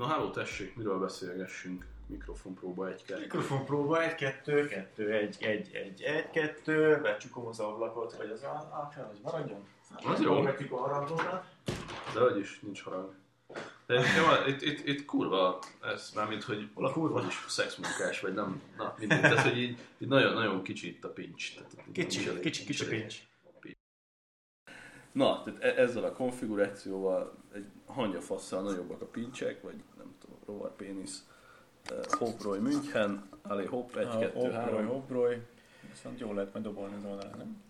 Na háló, tessék, miről beszélgessünk? Mikrofon próba egy kell. Mikrofon próba, egy, kettő, kettő, egy, egy, egy, egy, kettő, becsukom az ablakot, hogy az kell, hogy maradjon. Az jó. Megvetjük a harangzónát. De hogy is, nincs harag. De jó, itt, itt, itt kurva, ez mármint, hogy a kurva? is szexmunkás, vagy nem, na mindegy, tehát, hogy így, így nagyon, nagyon kicsi itt a pincs. Tehát, Kicsi, kicsi, kicsi elég. pincs. Na, tehát e- ezzel a konfigurációval egy hangyafasszal nagyobbak a pincsek, vagy nem tudom, rovar pénisz. Hoproy München, Allé Hopp, 1, 2, Hoproy, 3. hoproy. Viszont jól lehet majd dobolni az oldalán, nem?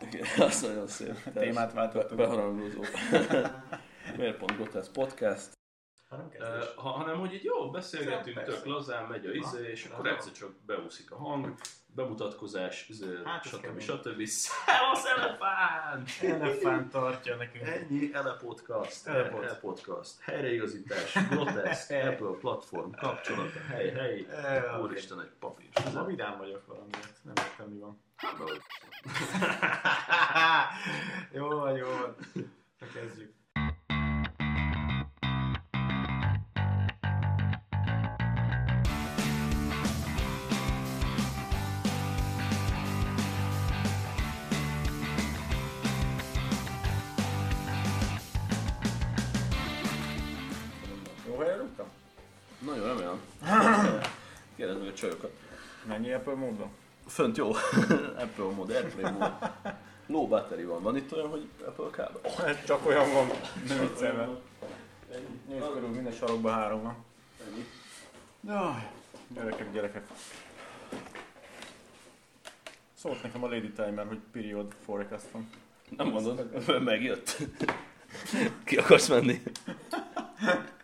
Igen, az nagyon szép. Témát váltottuk. Be- Beharangozó. Miért pont Grotesz Podcast? Hanem Uh, ha, hanem, hogy így jó, beszélgetünk, tök lazán megy a izé, és akkor egyszer csak beúszik a hang, bemutatkozás, Hát, ez stb. stb. Szevasz, elefánt! Elefánt tartja nekünk. Ennyi, Ele Podcast, Ele Ele, Pod. Ele Podcast, helyreigazítás, Grotesz, Apple platform, kapcsolata, hely, hely, Eh, úristen, egy papír. Ma vidám vagyok valamiért, nem értem mi van. Jó van, jó van. Na kezdjük. Csajokat. Mennyi Apple módban? Fönt jó. Apple mód, Airplay mód. Low battery van. Van itt olyan, hogy Apple kábel? Ez csak olyan van, nem viccelve. Nézd körül, minden sarokban három van. Ennyi. Jaj, gyerekek, gyerekek. Szólt nekem a Lady Timer, hogy period forecast van. Nem mondod, megjött. Ki akarsz menni?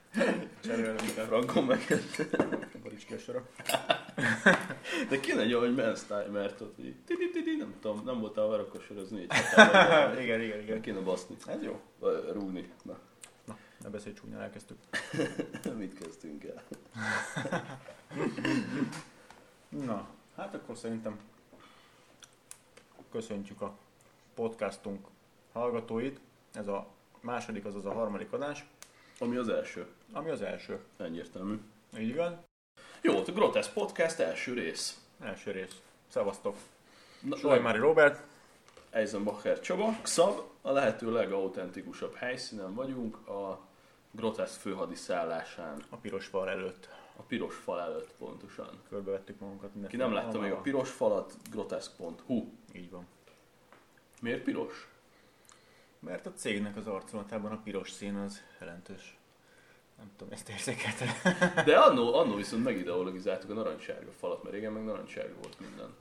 Cserélni kell. Rangon megjött. Boríts ki a sora. De kéne egy olyan, hogy men's timert ott, hogy tidi tidi, nem tudom, nem voltál vele, akkor sorozni egy igen, igen, igen. Kéne baszni. Ez jó. Rúgni. Na, Na, ne beszélj csúnyán, elkezdtük. mit kezdtünk el? Na, hát akkor szerintem köszöntjük a podcastunk hallgatóit. Ez a második, azaz a harmadik adás, Ami az első. ami az első. Egyértelmű. Így igaz? Jó, a Grotesz Podcast első rész. Első rész. Szevasztok. Na, Solymari Robert. Eisenbacher Csaba, Xab, a lehető legautentikusabb helyszínen vagyunk, a Grotesz főhadiszállásán, A piros fal előtt a piros fal előtt pontosan. körbevettük magunkat. Ki nem látta még a piros falat, groteszk.hu. Így van. Miért piros? Mert a cégnek az arculatában a piros szín az jelentős. Nem tudom, ezt érzékelte. De annó, annó viszont megideologizáltuk a narancssárga falat, mert régen meg narancssárga volt minden.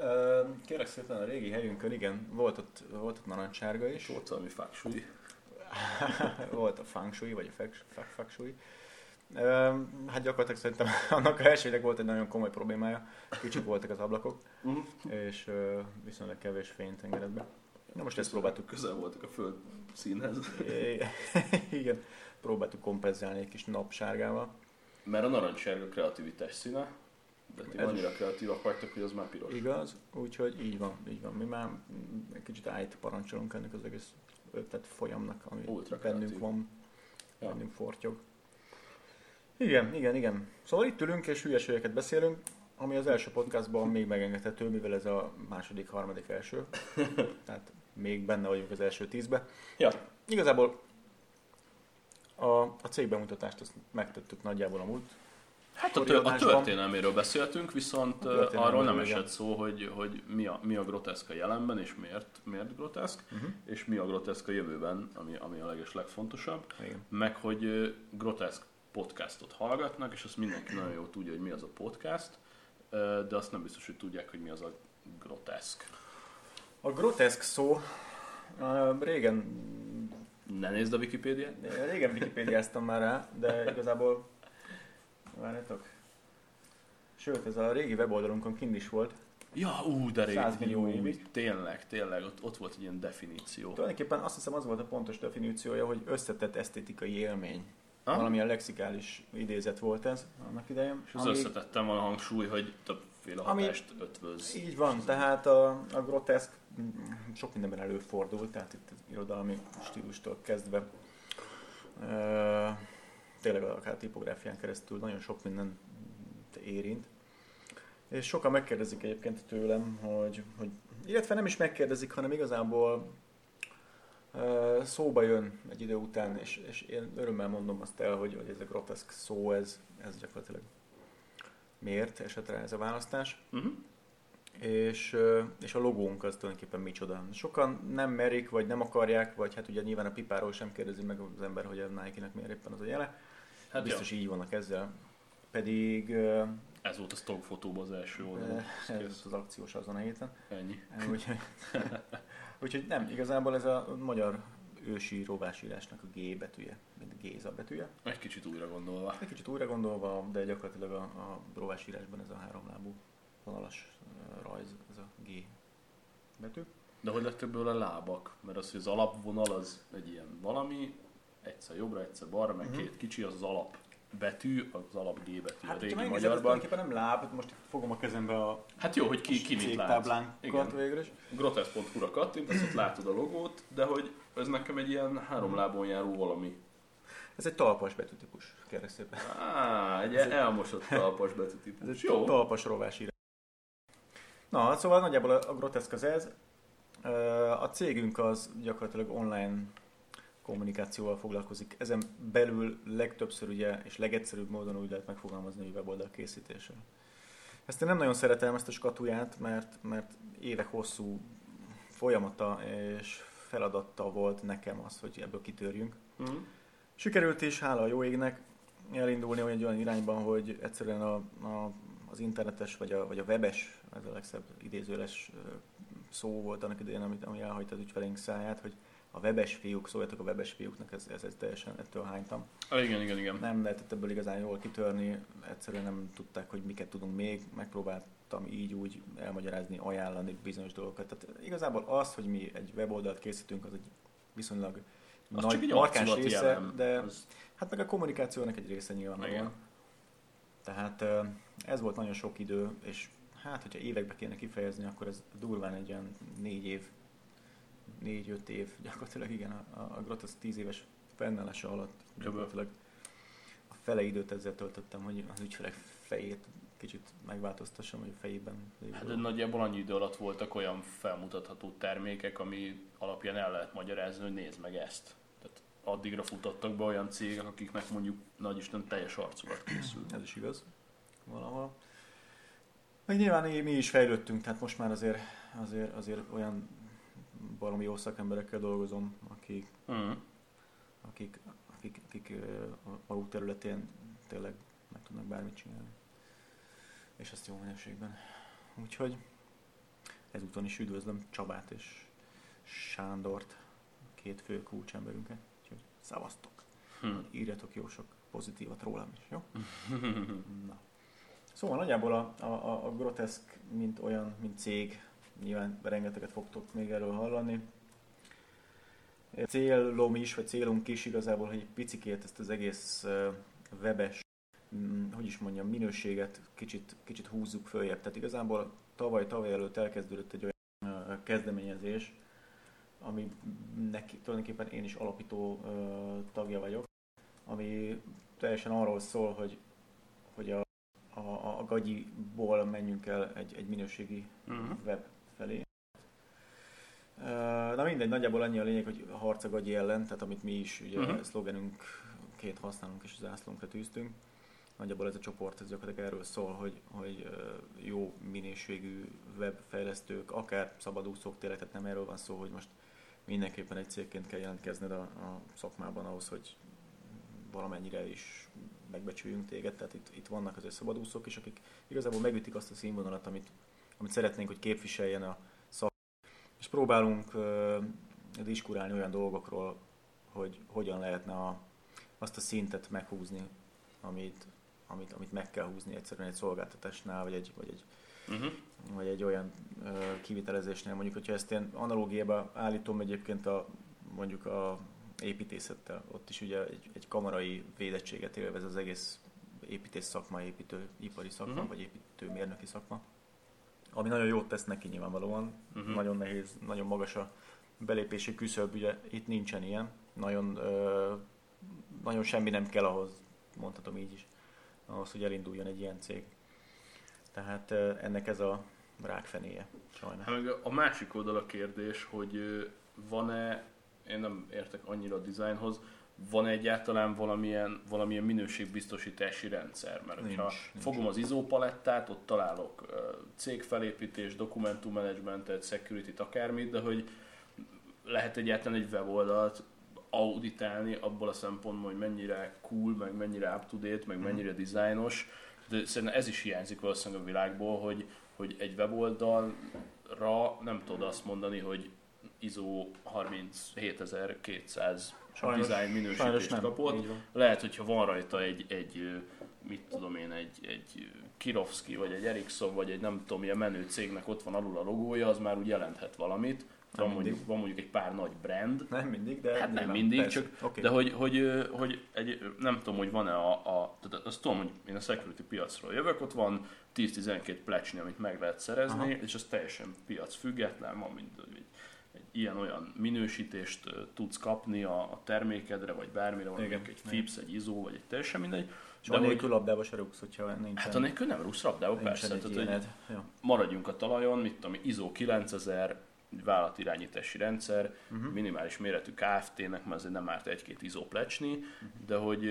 Kérlek szépen a régi helyünkön, igen, volt ott, volt ott narancssárga is. Volt valami fáksúly. volt a feng shui, vagy a. Ö, Hát gyakorlatilag szerintem annak a elsőnek volt egy nagyon komoly problémája. Kicsik voltak az ablakok, Uh-huh. és viszonylag kevés fényt engedett be. Na most ezt próbáltuk Közel voltak a föld színhez. Igen, próbáltuk kompenzálni egy kis napsárgával. Mert a narancssárga kreativitás színe, de ti Ez annyira kreatívak vagytok, hogy az már piros. Igaz, úgyhogy így van, így van. Mi már egy kicsit állít parancsolunk ennek az egész ötlet folyamnak, ami Ultra bennünk kreatív. van, Ja. bennünk fortyog. Igen, igen, igen. Szóval itt ülünk és hülyeségeket beszélünk, ami az első podcastban még megengedhető, mivel ez a második, harmadik, első. Tehát még benne vagyunk az első tízbe. Ja, Igazából a, a cég bemutatást azt megtettük nagyjából a múlt. Hát a, tör- a történelméről beszéltünk, viszont arról nem esett szó, hogy, hogy mi, a, mi a groteszk a jelenben, és miért, miért groteszk, Uh-huh. és mi a groteszk a jövőben, ami, ami a leges legfontosabb, Igen. meg hogy groteszk podcastot hallgatnak, és azt mindenki nagyon jól tudja, hogy mi az a podcast, de azt nem biztos, hogy tudják, hogy mi az a groteszk. A groteszk szó régen Ne nézd a Wikipédiát. Régen wikipédiáztam már rá, de igazából... Várjátok. Sőt, ez a régi weboldalunkon kint is volt. Ja, ú, de rég. 100 millió évig. Tényleg, tényleg, ott, ott volt egy ilyen definíció. Tulajdonképpen azt hiszem az volt a pontos definíciója, hogy összetett esztétikai élmény. Ha? Valamilyen lexikális idézet volt ez annak idején. És az összetettem van a hangsúly, hogy Ami- hatást ötvöz. Így van, tehát a, a groteszk mm, sok mindenben előfordul, tehát itt irodalmi stílustól kezdve ö, tényleg akár tipográfián keresztül nagyon sok minden érint. És sokan megkérdezik egyébként tőlem, hogy, hogy illetve nem is megkérdezik, hanem igazából uh, szóba jön egy idő után, és, és én örömmel mondom azt el, hogy, hogy ez a groteszk szó, ez, ez gyakorlatilag miért esett rá ez a választás. Uh-huh. És, és a logónk az tulajdonképpen micsoda. Sokan nem merik, vagy nem akarják, vagy hát ugye nyilván a pipáról sem kérdezi meg az ember, hogy a Nike-nek miért éppen az a jele. Hát Biztos jó. így vannak ezzel. Pedig... Ez volt a stock fotóban az első oldalon. Ez volt az akciós azon a héten. Ennyi. Úgyhogy, úgyhogy nem, igazából ez a magyar ősi rovásírásnak a G betűje, mint Géza betűje. Egy kicsit újra gondolva. Egy kicsit újra gondolva, de gyakorlatilag a, a rovásírásban ez a háromlábú vonalas rajz, ez a G betű. De hogy lett ebből a lábak? Mert az, hogy az alapvonal az egy ilyen valami, egyszer jobbra, egyszer balra, meg uh-huh. két kicsi, az az alap betű, az alap G betű hát, a régi magyarban. Hát nem láb, most itt fogom a kezembe a Hát jó, hogy ki, ki mit lát. Igen. végül is. Grotesz.hu-ra kattintasz, ott látod a logót, de hogy ez nekem egy ilyen három lábon járó valami. Ez egy talpas betűtípus, kérlek szépen. Á, egy ez elmosott talpas betűtípus. Ez egy jó. talpas rovás Na, szóval nagyjából a groteszk az ez. A cégünk az gyakorlatilag online kommunikációval foglalkozik. Ezen belül legtöbbször ugye, és legegyszerűbb módon úgy lehet megfogalmazni, hogy weboldal készítéssel. Ezt én nem nagyon szeretem, ezt a skatuját, mert, mert évek hosszú folyamata és feladata volt nekem az, hogy ebből kitörjünk. Mm. Sikerült is, hála a jó égnek, elindulni olyan, olyan irányban, hogy egyszerűen a, a, az internetes vagy a, vagy a webes, ez a legszebb idézőles szó volt annak idején, amit, ami elhagyta az ügyfeleink száját, hogy a webes fiúk, szóljatok a webes fiúknak, ez, ez, ez teljesen ettől hánytam. Ah, igen, igen, igen. Nem lehetett ebből igazán jól kitörni, egyszerűen nem tudták, hogy miket tudunk még, megpróbáltam így úgy elmagyarázni, ajánlani bizonyos dolgokat. Tehát igazából az, hogy mi egy weboldalt készítünk, az egy viszonylag az nagy, markáns része, jelen. de az... hát meg a kommunikációnak egy része nyilván. Tehát ez volt nagyon sok idő, és hát, hogyha évekbe kéne kifejezni, akkor ez durván egy olyan négy év négy-öt év, gyakorlatilag igen, a, a Grotesz tíz éves fennállása alatt gyakorlatilag a fele időt ezzel töltöttem, hogy az ügyfelek fejét kicsit megváltoztassam, hogy a fejében Hát de nagyjából annyi idő alatt voltak olyan felmutatható termékek, ami alapján el lehet magyarázni, hogy nézd meg ezt. Tehát addigra futottak be olyan cégek, akiknek mondjuk nagy Isten teljes arculat készült. Ez is igaz, valahol. Meg nyilván mi is fejlődtünk, tehát most már azért, azért, azért olyan valami jó szakemberekkel dolgozom, akik, uh-huh. akik, akik, akik a alul területén tényleg meg tudnak bármit csinálni. És ezt jó minőségben. Úgyhogy ezúton is üdvözlöm Csabát és Sándort, két fő kulcsemberünket. Úgyhogy szavaztok! Hmm. Írjatok jó sok pozitívat rólam is, jó? Na. Szóval nagyjából a, a, a groteszk, mint olyan, mint cég, nyilván rengeteget fogtok még erről hallani. Célom is, vagy célunk is igazából, hogy egy picikét ezt az egész webes, hogy is mondjam, minőséget kicsit, kicsit húzzuk följebb. Tehát igazából tavaly, tavaly előtt elkezdődött egy olyan kezdeményezés, ami neki, tulajdonképpen én is alapító tagja vagyok, ami teljesen arról szól, hogy, hogy a, a, a gagyiból menjünk el egy, egy minőségi uh-huh. web felé. Na mindegy, nagyjából annyi a lényeg, hogy harc a gagyi ellen, tehát amit mi is ugye uh-huh. szlogenünként használunk és az ászlónkra tűztünk. Nagyjából ez a csoport ez gyakorlatilag erről szól, hogy, hogy jó minőségű webfejlesztők, akár szabadúszók tényleg, tehát nem erről van szó, hogy most mindenképpen egy cégként kell jelentkezned a, a szakmában ahhoz, hogy valamennyire is megbecsüljünk téged, tehát itt, itt vannak az szabadúszók is, akik igazából megütik azt a színvonalat, amit amit szeretnénk, hogy képviseljen a szak. És próbálunk uh, diskurálni olyan dolgokról, hogy hogyan lehetne a, azt a szintet meghúzni, amit, amit, amit meg kell húzni egyszerűen egy szolgáltatásnál, vagy egy, vagy egy, uh-huh. vagy egy olyan uh, kivitelezésnél. Mondjuk, hogyha ezt én analógiába állítom egyébként a, mondjuk a építészettel, ott is ugye egy, egy kamarai védettséget élvez az egész építész szakma, építő, ipari szakma, uh-huh. vagy építőmérnöki szakma ami nagyon jót tesz neki nyilvánvalóan. Uh-huh. Nagyon nehéz, nagyon magas a belépési küszöb, ugye itt nincsen ilyen. Nagyon, ö, nagyon semmi nem kell ahhoz, mondhatom így is, ahhoz, hogy elinduljon egy ilyen cég. Tehát ennek ez a rákfenéje, sajnos. Hát a másik oldal a kérdés, hogy van-e, én nem értek annyira a dizájnhoz, van egyáltalán valamilyen, valamilyen minőségbiztosítási rendszer? Mert nincs, ha nincs. fogom az ISO palettát, ott találok cégfelépítés, dokumentummanagementet, security-t, akármit, de hogy lehet egyáltalán egy weboldalt auditálni abból a szempontból, hogy mennyire cool, meg mennyire up-to-date, meg mhm. mennyire dizájnos, de szerintem ez is hiányzik valószínűleg a világból, hogy, hogy egy weboldalra nem tudod azt mondani, hogy ISO 37200 sajnos, design minősítést kapott. Lehet, hogyha van rajta egy, egy mit tudom én, egy, egy Kirovski, vagy egy Ericsson, vagy egy nem tudom milyen menő cégnek ott van alul a logója, az már úgy jelenthet valamit. Van mondjuk, van mondjuk egy pár nagy brand. Nem mindig, de hát nem mindig, persze. csak okay. de hogy, hogy, hogy egy, nem tudom, hogy van-e a, a tehát azt tudom, hogy én a security piacról jövök, ott van 10-12 plecsni, amit meg lehet szerezni, Aha. és az teljesen piac független, van mind egy ilyen-olyan minősítést tudsz kapni a, a termékedre, vagy bármire, van igen, egy FIPS, egy ISO, vagy egy teljesen mindegy. És de anélkül labdába se rúgsz, hogyha nincs. Hát anélkül nem rúgsz labdába, persze. Tehát, hogy. Maradjunk a talajon, mit tudom, ISO 9000, vállalatirányítási rendszer, uh-huh. minimális méretű KFT-nek, mert azért nem árt egy-két ISO plecsni, uh-huh. de hogy,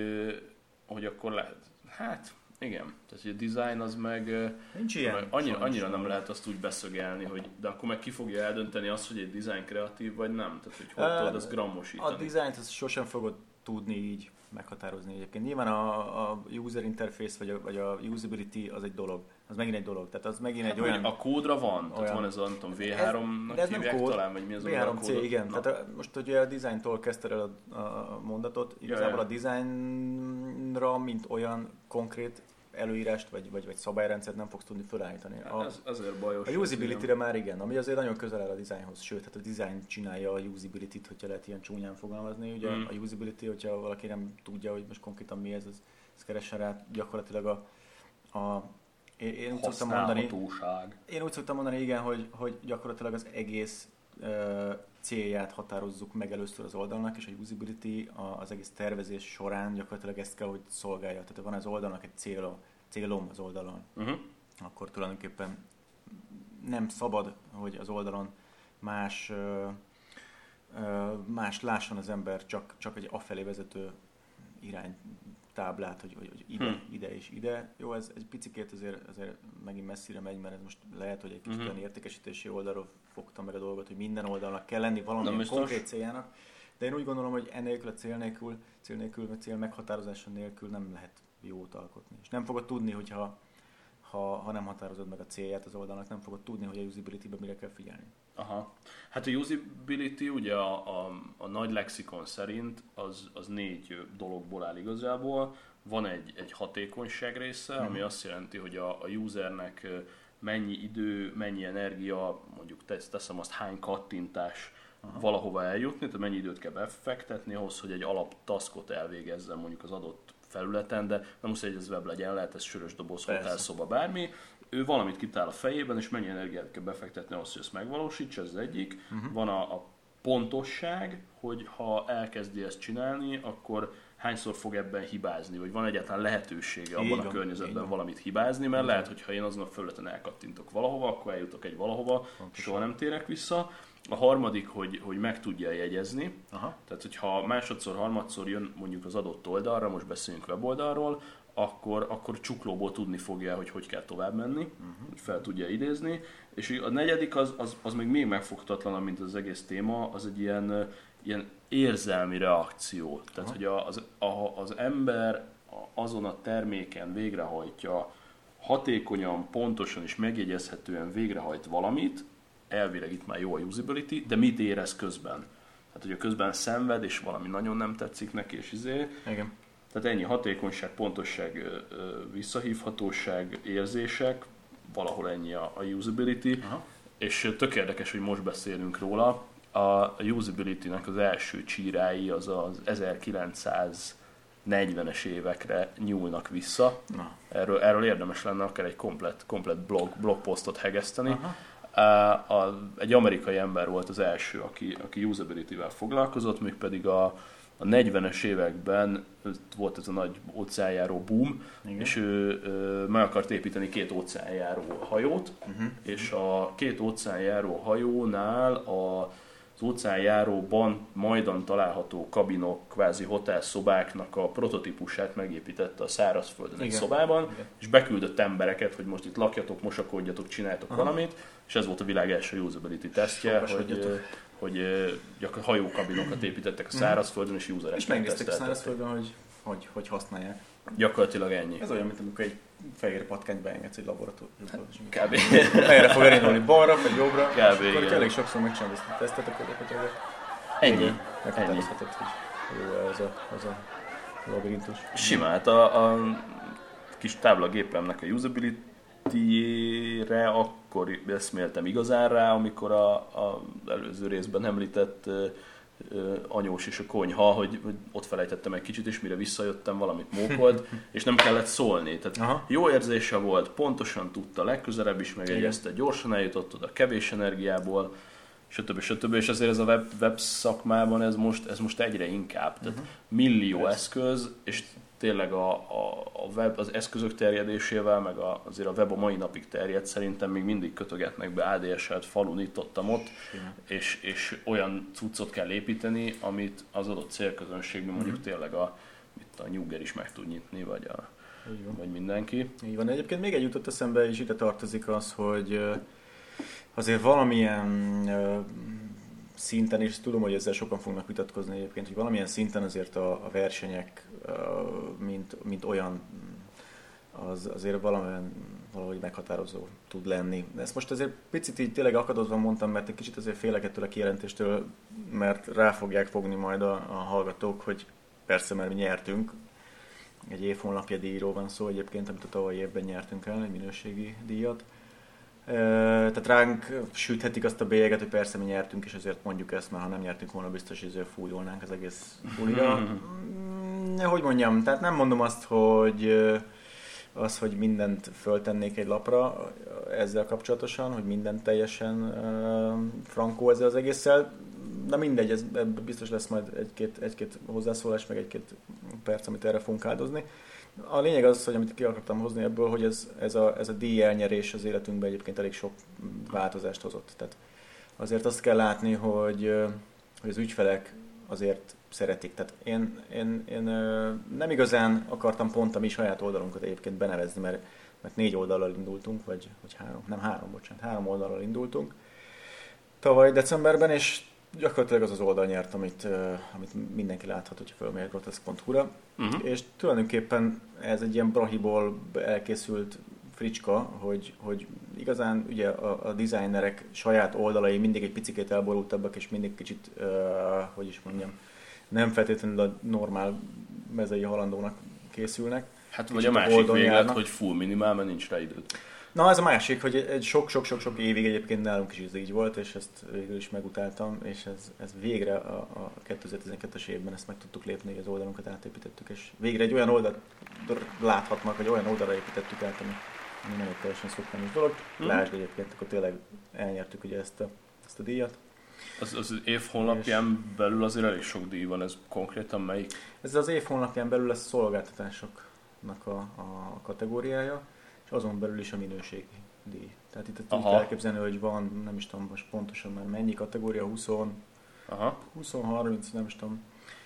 hogy akkor lehet, hát igen, tehát hogy a design az meg, Nincs ilyen, meg annyira, annyira nem lehet azt úgy beszögelni, hogy de akkor meg ki fogja eldönteni azt, hogy egy design kreatív vagy nem, tehát hogy hogy tudod azt grammosítani. A designt azt sosem fogod tudni így meghatározni egyébként. Nyilván a, a user interface vagy a, vagy a usability az egy dolog, az megint egy dolog. Tehát az megint hát egy olyan... A kódra van, olyan, tehát van ez a nem tudom, V3-nak ez, hívják kód, talán, vagy mi az V3C, igen. Na. Tehát a, most ugye a designtól kezdted el a, a mondatot, igazából ja, ja. a designra, mint olyan konkrét előírást vagy, vagy, vagy szabályrendszert nem fogsz tudni felállítani. A, ez, azért bajos. A usability-re már igen, ami azért nagyon közel áll a designhoz, sőt, hát a design csinálja a usability-t, hogyha lehet ilyen csúnyán fogalmazni. Ugye mm. a usability, hogyha valaki nem tudja, hogy most konkrétan mi ez, az, az keressen rá gyakorlatilag a, a én, én úgy szoktam mondani, én úgy szoktam mondani, igen, hogy, hogy gyakorlatilag az egész uh, célját határozzuk meg először az oldalnak, és a usability az egész tervezés során gyakorlatilag ezt kell, hogy szolgálja. Tehát van az oldalnak egy cél, célom az oldalon, uh-huh. akkor tulajdonképpen nem szabad, hogy az oldalon más, más lásson az ember, csak, csak egy afelé vezető irány táblát, hogy, hogy, hogy ide, hmm. ide és ide. Jó, ez egy picikét azért, azért megint messzire megy, mert ez most lehet, hogy egy kicsit uh-huh. olyan értékesítési oldalról fogtam meg a dolgot, hogy minden oldalnak kell lenni valamilyen konkrét céljának. De én úgy gondolom, hogy ennélkül a cél nélkül, cél nélkül, vagy cél meghatározása nélkül nem lehet jót alkotni. És nem fogod tudni, hogyha ha, ha nem határozod meg a célját az oldalnak, nem fogod tudni, hogy a usability-ben mire kell figyelni. Aha. Hát a usability ugye a, a, a nagy lexikon szerint az, az négy dologból áll igazából. Van egy, egy hatékonyság része, ami hmm. azt jelenti, hogy a, a usernek mennyi idő, mennyi energia, mondjuk tesz, teszem azt hány kattintás Aha. valahova eljutni, tehát mennyi időt kell befektetni ahhoz, hogy egy alap taskot elvégezzen mondjuk az adott felületen, de nem muszáj, hogy ez web legyen, lehet ez sörös doboz, szoba, bármi. Ő valamit kitál a fejében, és mennyi energiát kell befektetni ahhoz, hogy ezt megvalósítsa, ez az egyik. Uh-huh. Van a, a pontosság, hogy ha elkezdi ezt csinálni, akkor hányszor fog ebben hibázni, vagy van egyáltalán lehetősége abban a környezetben valamit hibázni, mert lehet, hogy ha én azon a felületen elkattintok valahova, akkor eljutok egy valahova, Pontosan. soha nem térek vissza. A harmadik, hogy, hogy meg tudja jegyezni. Aha. Tehát, hogyha másodszor, harmadszor jön mondjuk az adott oldalra, most beszéljünk weboldalról, akkor, akkor csuklóból tudni fogja, hogy hogy kell tovább menni, uh-huh. hogy fel tudja idézni. És a negyedik az, az, az még még megfogtatlanabb, mint az egész téma, az egy ilyen, ilyen érzelmi reakció. Tehát, Aha. hogy az, a, az ember azon a terméken végrehajtja hatékonyan, pontosan és megjegyezhetően végrehajt valamit, elvileg itt már jó a usability, de mit érez közben? Tehát, hogy a közben szenved, és valami nagyon nem tetszik neki, és izé. Igen. Tehát ennyi hatékonyság, pontosság, visszahívhatóság, érzések, valahol ennyi a, a usability. Aha. És tök érdekes, hogy most beszélünk róla. A usability-nek az első csírái az az 1940-es évekre nyúlnak vissza. Na. Erről, erről érdemes lenne akár egy komplet, komplet blog, blogposztot hegeszteni. Aha a, a, egy amerikai ember volt az első, aki, aki usability-vel foglalkozott, mégpedig a, a 40-es években volt ez a nagy óceánjáró boom, Igen. és ő, ő meg akart építeni két óceánjáró hajót, uh-huh. és a két óceánjáró hajónál a az óceánjáróban majdan található kabinok, kvázi hotelszobáknak a prototípusát megépítette a szárazföldön egy szobában, Igen. és beküldött embereket, hogy most itt lakjatok, mosakodjatok, csináltok Aha. valamit, és ez volt a világ első usability tesztje, hogy, hogy gyakorlatilag hajókabinokat építettek a mhm. szárazföldön, és user És megnéztek a szárazföldön, hogy, hogy, hogy használják. Gyakorlatilag ennyi. Ez olyan, mint amikor egy fehér patkányt beengedsz egy laboratóriumba. Hát, kb. Erre fog elindulni balra, vagy jobbra. Kb. És akkor elég sokszor megcsinálod ezt a tesztet, akkor gyakorlatilag ennyi. Meghatározhatod, hogy jó ez a, az a labirintus. Simát a, a kis táblagépemnek a usability re akkor eszméltem igazán rá, amikor a, a előző részben említett anyós és a konyha, hogy, hogy ott felejtettem egy kicsit, és mire visszajöttem, valamit mókolt, és nem kellett szólni. Tehát Aha. jó érzése volt, pontosan tudta, legközelebb is megegyezte, gyorsan eljutott oda, kevés energiából, stb. stb. És azért ez a web, web szakmában ez most, ez most egyre inkább. Tehát uh-huh. millió Persze. eszköz, és tényleg a, a, a web, az eszközök terjedésével, meg a, azért a web a mai napig terjed, szerintem még mindig kötögetnek be ADS-et, falun itt ott, ott és, és olyan cuccot kell építeni, amit az adott célközönségben mondjuk mm-hmm. tényleg a, mit a Nyugger is meg tud nyitni, vagy, a, vagy mindenki. Így van. Egyébként még egy jutott eszembe, és ide tartozik az, hogy azért valamilyen szinten, és tudom, hogy ezzel sokan fognak vitatkozni egyébként, hogy valamilyen szinten azért a, a versenyek, mint, mint olyan, az azért valamilyen valahogy meghatározó tud lenni. De ezt most azért picit így tényleg akadozva mondtam, mert egy kicsit azért félek ettől a kijelentéstől, mert rá fogják fogni majd a, a hallgatók, hogy persze, mert mi nyertünk, egy év honlapja díjról van szó egyébként, amit a tavalyi évben nyertünk el, egy minőségi díjat tehát ránk süthetik azt a bélyeget, hogy persze mi nyertünk, és ezért mondjuk ezt, mert ha nem nyertünk volna, biztos, hogy ezért fújolnánk az egész buliga. Mm, hogy mondjam, tehát nem mondom azt, hogy az, hogy mindent föltennék egy lapra ezzel kapcsolatosan, hogy mindent teljesen frankó ezzel az egésszel, de mindegy, ez, biztos lesz majd egy-két, egy-két hozzászólás, meg egy-két perc, amit erre fogunk áldozni. A lényeg az, hogy amit ki akartam hozni ebből, hogy ez, ez, a, ez a díj elnyerés az életünkben egyébként elég sok változást hozott. Tehát azért azt kell látni, hogy, hogy az ügyfelek azért szeretik. Tehát én, én, én nem igazán akartam pont a mi saját oldalunkat egyébként benevezni, mert, mert négy oldallal indultunk, vagy, vagy három, nem három, bocsánat, három oldallal indultunk tavaly decemberben, és gyakorlatilag az az oldal nyert, amit, amit mindenki láthat, hogyha fölmegy groteszk.hu-ra. Uh-huh. És tulajdonképpen ez egy ilyen brahiból elkészült fricska, hogy, hogy igazán ugye a, a designerek saját oldalai mindig egy picit elborultabbak, és mindig kicsit, uh, hogy is mondjam, nem feltétlenül a normál mezei halandónak készülnek. Hát vagy a másik véget, hogy full minimál, mert nincs rá időt. Na ez a másik, hogy egy sok-sok-sok-sok évig egyébként nálunk is ez így volt, és ezt végül is megutáltam, és ez, ez végre a, a 2012-es évben ezt meg tudtuk lépni, hogy az oldalunkat átépítettük, és végre egy olyan oldalt láthatnak, hogy olyan oldalra építettük át, ami, ami nem egy teljesen szokványos dolog. Mm. Lásd egyébként, akkor tényleg elnyertük ugye ezt a, ezt a díjat. Az, az év honlapján és... belül azért elég sok díj van, ez konkrétan melyik? Ez az év honlapján belül a szolgáltatásoknak a, a kategóriája azon belül is a minőségi díj. Tehát itt úgy kell elképzelni, hogy van, nem is tudom most pontosan már mennyi kategória, 20, Aha. 20-30, nem is tudom.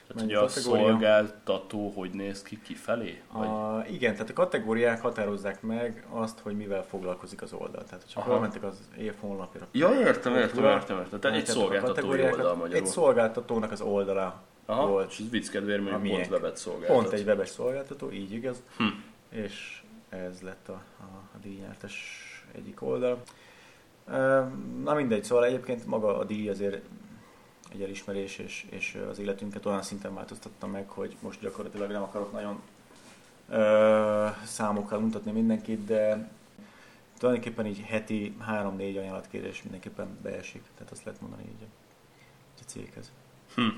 Tehát ugye a szolgáltató hogy néz ki kifelé? Vagy? A, igen, tehát a kategóriák határozzák meg azt, hogy mivel foglalkozik az oldal. Tehát, hogyha felmentek az év honlapjára. Ja, értem, értem, értem, értem. Tehát egy szolgáltató oldal magyarul. Egy szolgáltatónak az oldala Aha, volt. És ez vicc kedvéért mondjuk pont webet szolgáltat. Pont egy webes szolgáltató, így igaz. Hm. És ez lett a, a, a díjnyertes egyik oldal. Na mindegy, szóval egyébként maga a díj azért egy elismerés, és, és az életünket olyan szinten változtatta meg, hogy most gyakorlatilag nem akarok nagyon ö, számokkal mutatni mindenkit, de tulajdonképpen így heti 3-4 ajánlatkérés mindenképpen beesik, tehát azt lehet mondani így a céghez. Hm.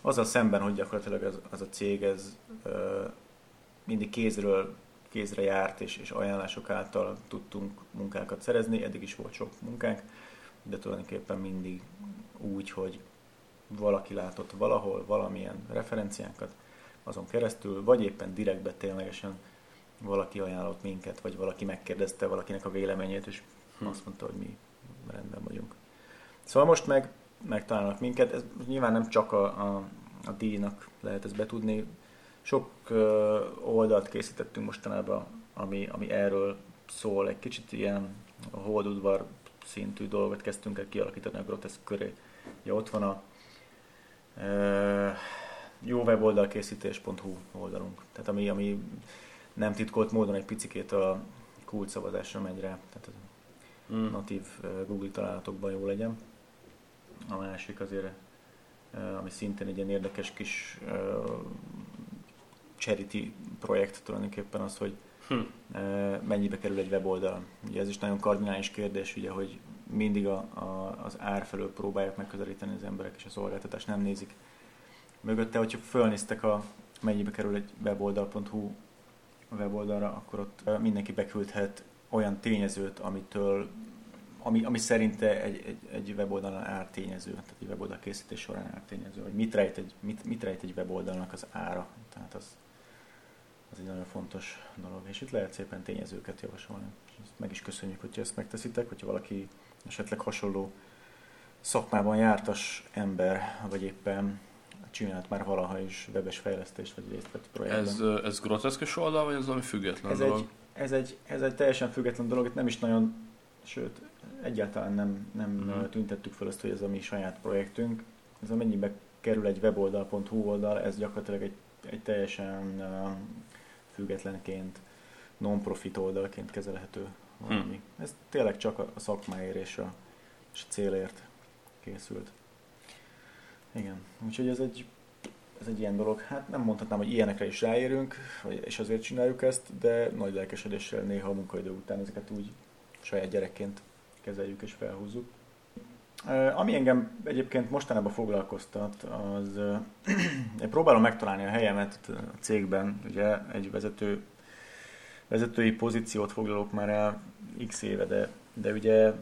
Azzal szemben, hogy gyakorlatilag az, az a cég ez ö, mindig kézről kézre járt, és, és ajánlások által tudtunk munkákat szerezni, eddig is volt sok munkánk, de tulajdonképpen mindig úgy, hogy valaki látott valahol valamilyen referenciánkat, azon keresztül, vagy éppen direktbe ténylegesen valaki ajánlott minket, vagy valaki megkérdezte valakinek a véleményét, és hm. azt mondta, hogy mi rendben vagyunk. Szóval most meg megtalálnak minket, ez nyilván nem csak a, a, a díjnak lehet ezt betudni, sok oldalt készítettünk mostanában, ami, ami erről szól, egy kicsit ilyen holdudvar szintű dolgot kezdtünk el kialakítani a groteszk köré. Ja, ott van a uh, jó weboldalkészítés.hu oldalunk, tehát ami, ami nem titkolt módon egy picikét a kult szavazásra megy rá, tehát a mm. natív Google találatokban jó legyen. A másik azért, ami szintén egy ilyen érdekes kis charity projekt tulajdonképpen az, hogy hm. mennyibe kerül egy weboldal. Ugye ez is nagyon kardinális kérdés, ugye, hogy mindig a, a, az ár felől próbálják megközelíteni az emberek, és a szolgáltatást nem nézik mögötte, hogyha fölnéztek a mennyibe kerül egy weboldal.hu weboldalra, akkor ott mindenki beküldhet olyan tényezőt, amitől ami, ami szerinte egy, egy, egy weboldalon ártényező, tehát egy weboldal készítés során ártényező, hogy mit rejt egy, mit, mit rejt egy weboldalnak az ára. Tehát az, az egy nagyon fontos dolog. És itt lehet szépen tényezőket javasolni. És ezt meg is köszönjük, hogyha ezt megteszitek, hogyha valaki esetleg hasonló szakmában jártas ember, vagy éppen csinált már valaha is webes fejlesztést, vagy részt vett projektben. Ez, ez groteszkes oldal, vagy ez valami független ez dolog? Egy, ez, egy, ez egy teljesen független dolog, itt nem is nagyon, sőt, egyáltalán nem, nem mm. tüntettük fel azt, hogy ez a mi saját projektünk. Ez amennyibe kerül egy weboldal.hu oldal, ez gyakorlatilag egy, egy teljesen függetlenként, non-profit oldalként kezelhető valami. Mm. Ez tényleg csak a szakmáért és a, és a célért készült. Igen, úgyhogy ez egy, ez egy ilyen dolog. Hát nem mondhatnám, hogy ilyenekre is ráérünk, és azért csináljuk ezt, de nagy lelkesedéssel néha a munkaidő után ezeket úgy saját gyerekként kezeljük és felhúzzuk. Ami engem egyébként mostanában foglalkoztat, az én próbálom megtalálni a helyemet a cégben. Ugye egy vezető, vezetői pozíciót foglalok már el x éve, de, de ugye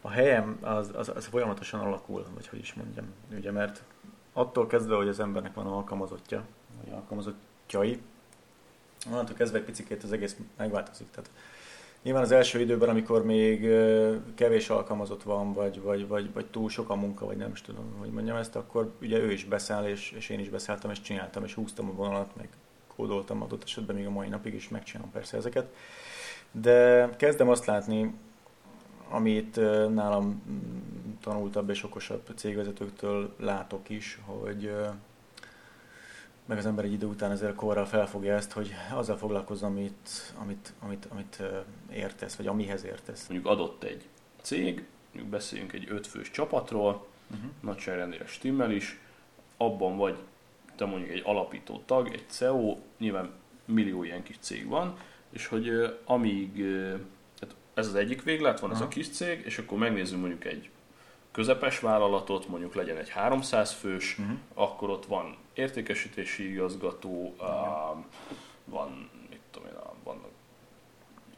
a helyem az, az, az folyamatosan alakul, vagy hogy is mondjam. Ugye, mert attól kezdve, hogy az embernek van alkalmazottja, vagy alkalmazottjai, onnantól kezdve egy picit az egész megváltozik. Tehát nyilván az első időben, amikor még kevés alkalmazott van, vagy, vagy, vagy, vagy túl sok a munka, vagy nem is tudom, hogy mondjam ezt, akkor ugye ő is beszáll, és, és én is beszálltam, és csináltam, és húztam a vonalat, meg kódoltam adott esetben még a mai napig is megcsinálom persze ezeket. De kezdem azt látni, amit nálam mm, tanultabb és okosabb cégvezetőktől látok is, hogy meg az ember egy idő után ezért korral felfogja ezt, hogy azzal foglalkozom, amit, amit, amit, amit értesz, vagy amihez értesz. Mondjuk adott egy cég, mondjuk beszéljünk egy ötfős csapatról, uh-huh. nagyságrendére stimmel is, abban vagy te mondjuk egy alapító tag, egy CEO, nyilván millió ilyen kis cég van, és hogy amíg ez az egyik véglet, van Aha. ez a kis cég, és akkor megnézzük mondjuk egy közepes vállalatot, mondjuk legyen egy 300 fős, uh-huh. akkor ott van értékesítési igazgató, uh, van, mit tudom én, van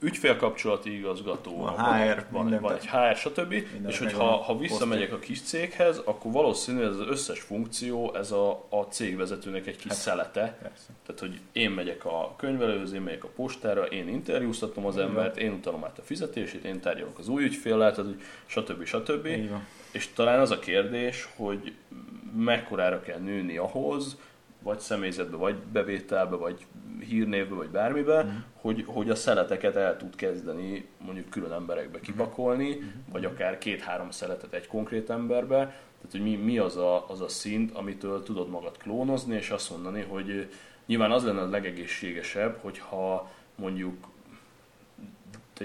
ügyfélkapcsolati igazgató, van, HR, van, van egy HR, stb. Minden és hogyha ha visszamegyek a kis céghez, akkor valószínűleg ez az összes funkció, ez a, a cégvezetőnek egy kis hát, szelete. Persze. Tehát, hogy én megyek a könyvelőhöz, én megyek a postára, én interjúztatom az embert, én utalom át a fizetését, én tárgyalok az új ügyféllel, tehát, stb. stb. És talán az a kérdés, hogy mekkorára kell nőni ahhoz, vagy személyzetbe, vagy bevételbe, vagy hírnévbe, vagy bármibe, mm. hogy, hogy a szeleteket el tud kezdeni mondjuk külön emberekbe mhm. kipakolni, mm. vagy akár két-három szeletet egy konkrét emberbe. Tehát, hogy mi, mi az, a, az a szint, amitől tudod magad klónozni, és azt mondani, hogy nyilván az lenne a legegészségesebb, hogyha mondjuk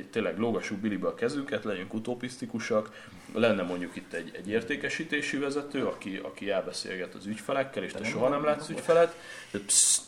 tényleg lógassuk bilibe a kezünket, legyünk utopisztikusak, lenne mondjuk itt egy, egy értékesítési vezető, aki, aki elbeszélget az ügyfelekkel, és te soha nem látsz ügyfelet, de psz,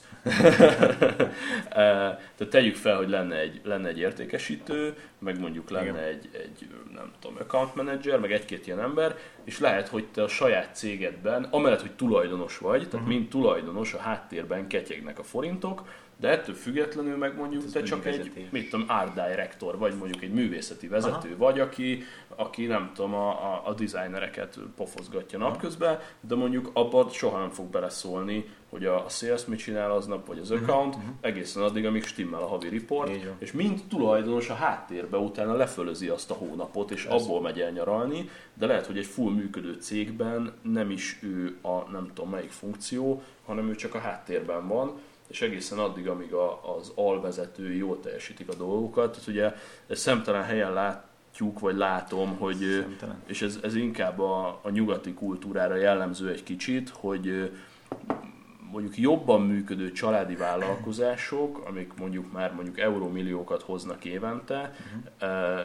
Tehát tegyük fel, hogy lenne egy, lenne egy értékesítő, meg mondjuk lenne Igen. egy, egy, nem tudom, account manager, meg egy-két ilyen ember, és lehet, hogy te a saját cégedben, amellett, hogy tulajdonos vagy, tehát uh-huh. mint tulajdonos a háttérben ketyegnek a forintok, de ettől függetlenül meg mondjuk Ez te csak egy, vezetés. mit tudom, art director, vagy mondjuk egy művészeti vezető, vagy aki, aki nem tudom, a, a, a designereket pofozgatja napközben, de mondjuk abban soha nem fog beleszólni, hogy a sales mit csinál aznap, vagy az account, egészen addig, amíg stimmel a havi report, és mind tulajdonos a háttérbe utána lefölözi azt a hónapot, és abból megy el nyaralni, de lehet, hogy egy full működő cégben nem is ő a nem tudom melyik funkció, hanem ő csak a háttérben van, és egészen addig, amíg a, az alvezetői jól teljesítik a dolgokat. Tehát ugye ezt szemtelen helyen látjuk, vagy látom, hogy Szemtelen. és ez, ez inkább a, a nyugati kultúrára jellemző egy kicsit, hogy mondjuk jobban működő családi vállalkozások, amik mondjuk már mondjuk eurómilliókat hoznak évente, uh-huh.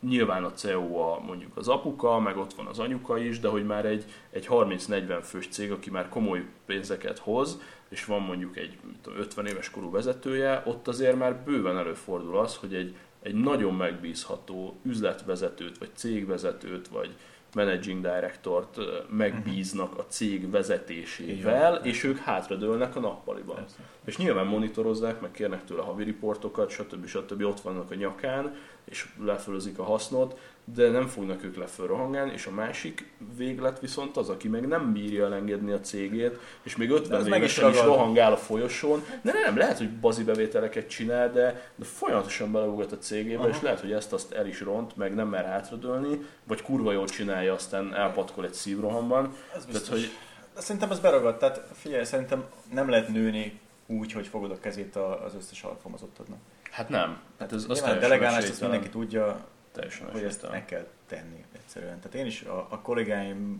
nyilván a CEO a mondjuk az apuka, meg ott van az anyuka is, de hogy már egy, egy 30-40 fős cég, aki már komoly pénzeket hoz, és van mondjuk egy tudom, 50 éves korú vezetője, ott azért már bőven előfordul az, hogy egy, egy nagyon megbízható üzletvezetőt, vagy cégvezetőt, vagy managing directort megbíznak a cég vezetésével, és ők hátradőlnek a nappaliban. Persze. És nyilván monitorozzák, meg kérnek tőle havi riportokat, stb. stb. ott vannak a nyakán, és lefölözik a hasznot, de nem fognak ők lefölrohangálni, és a másik véglet viszont az, aki meg nem bírja elengedni a cégét, és még De 50 az meg is évesen is ragad. rohangál a folyosón, de nem, lehet, hogy bazi bevételeket csinál, de, de folyamatosan beleugat a cégébe, Aha. és lehet, hogy ezt azt el is ront, meg nem mer hátradőlni, vagy kurva jól csinálja, aztán elpatkol egy szívrohamban. Ez Tehát, biztos. hogy De Szerintem ez beragad. Tehát figyelj, szerintem nem lehet nőni úgy, hogy fogod a kezét az összes alkalmazottodnak. hát nem. Hát ez, az Nyilván a teljesen delegálást azt mindenki tudja, Teljesen hogy ezt meg kell tenni egyszerűen. Tehát én is a, a kollégáimra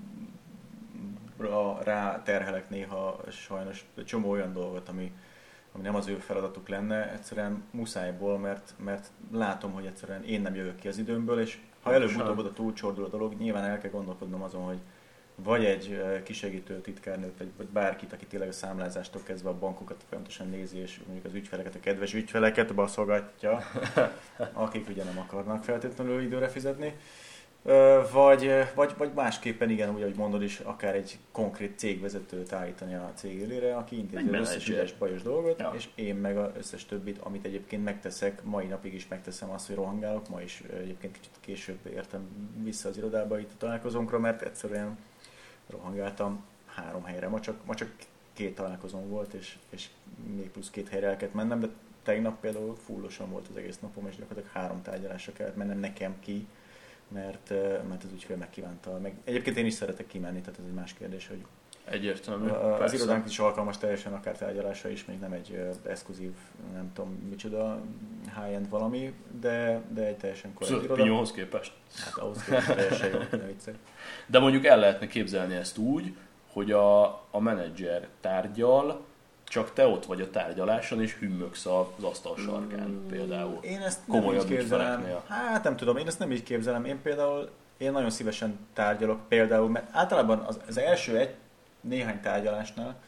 rá terhelek néha sajnos csomó olyan dolgot, ami, ami nem az ő feladatuk lenne, egyszerűen muszájból, mert, mert látom, hogy egyszerűen én nem jövök ki az időmből, és ha előbb-utóbb oda túlcsordul a dolog, nyilván el kell gondolkodnom azon, hogy vagy egy kisegítő titkárnőt, vagy, vagy bárkit, aki tényleg a számlázástól kezdve a bankokat folyamatosan nézi, és mondjuk az ügyfeleket, a kedves ügyfeleket baszogatja, akik ugye nem akarnak feltétlenül időre fizetni. Vagy, vagy, vagy másképpen igen, úgy, ahogy mondod is, akár egy konkrét cégvezetőt állítani a cég élére, aki intézi az összes ügyes bajos dolgot, Ja. és én meg az összes többit, amit egyébként megteszek, mai napig is megteszem azt, hogy rohangálok, ma is egyébként kicsit később értem vissza az irodába itt a találkozónkra, mert egyszerűen rohangáltam három helyre, ma csak, ma csak két találkozóm volt, és, és még plusz két helyre el kellett mennem, de tegnap például fullosan volt az egész napom, és gyakorlatilag három tárgyalásra kellett mennem nekem ki, mert, mert az ügyfél megkívánta. Meg, egyébként én is szeretek kimenni, tehát ez egy más kérdés, hogy Egyértelmű. a- az persze. irodánk is alkalmas teljesen akár tárgyalásra is, még nem egy exkluzív, nem tudom micsoda high-end valami, de, de egy teljesen korrekt Szóval iroda. Pinyóhoz képest. Hát ahhoz képest teljesen jó, ne viccelj. De mondjuk el lehetne képzelni ezt úgy, hogy a, a menedzser tárgyal, csak te ott vagy a tárgyaláson, és hümmögsz az asztal sarkán például. Én ezt nem Komolyabb így képzelem. Hát nem tudom, én ezt nem így képzelem. Én például, én nagyon szívesen tárgyalok például, mert általában az, az első egy, néhány tárgyalásnál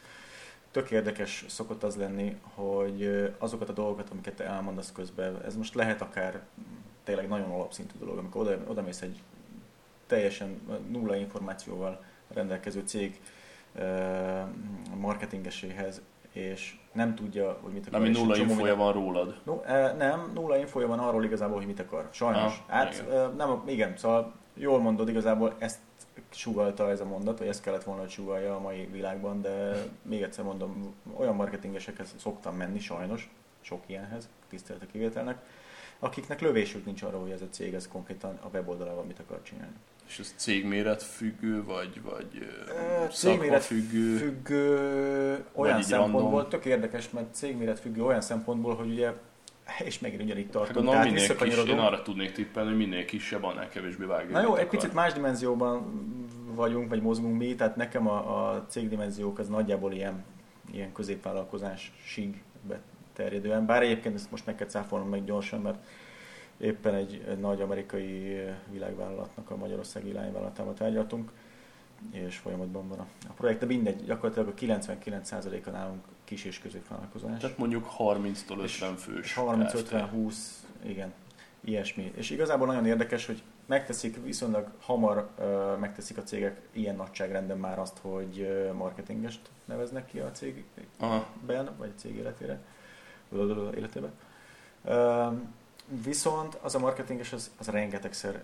tök érdekes szokott az lenni, hogy azokat a dolgokat, amiket te elmondasz közben, ez most lehet akár tényleg nagyon alapszintű dolog, amikor oda, oda mész egy teljesen nulla információval rendelkező cég marketingeséhez, és nem tudja, hogy mit akar. Ami nulla infója van rólad. No, eh, nem, nulla infója van arról igazából, hogy mit akar. Sajnos. Ah, hát igen. nem, igen, szóval jól mondod, igazából ezt sugalta ez a mondat, vagy ezt kellett volna, hogy sugalja a mai világban, de még egyszer mondom, olyan marketingesekhez szoktam menni, sajnos, sok ilyenhez, tisztelet a kivételnek, akiknek lövésük nincs arra, hogy ez a cég ez konkrétan a weboldalával mit akar csinálni. És ez cégméret függő, vagy, vagy cégméret függő. függő olyan szempontból, random. tök érdekes, mert cégméret függő olyan szempontból, hogy ugye, és megint ugyanígy Hát tartunk, gondolom tehát minél kis, én visszakanyarodunk. arra tudnék tippelni, hogy minél kisebb, annál kevésbé vágja. Na jó, egy akar. picit más dimenzióban vagyunk, vagy mozgunk mi, tehát nekem a, a cégdimenziók az nagyjából ilyen, ilyen középvállalkozásig beterjedően, bár egyébként ezt most kell cáfolnom meg gyorsan, mert éppen egy, egy nagy amerikai világvállalatnak a Magyarországi irányvállalatával tárgyaltunk, és folyamatban van a, a projekt, de mindegy, gyakorlatilag a 99%-a nálunk kis és középvállalkozás. Tehát mondjuk 30-tól És- 50 fős. És 30, Kft. 50, 20, igen, ilyesmi. És igazából nagyon érdekes, hogy megteszik, viszonylag hamar ö, megteszik a cégek ilyen nagyságrenden már azt, hogy ö, marketingest neveznek ki a cégben, Aha. vagy a cég életére. életében. Ö, viszont az a marketinges az, az rengetegszer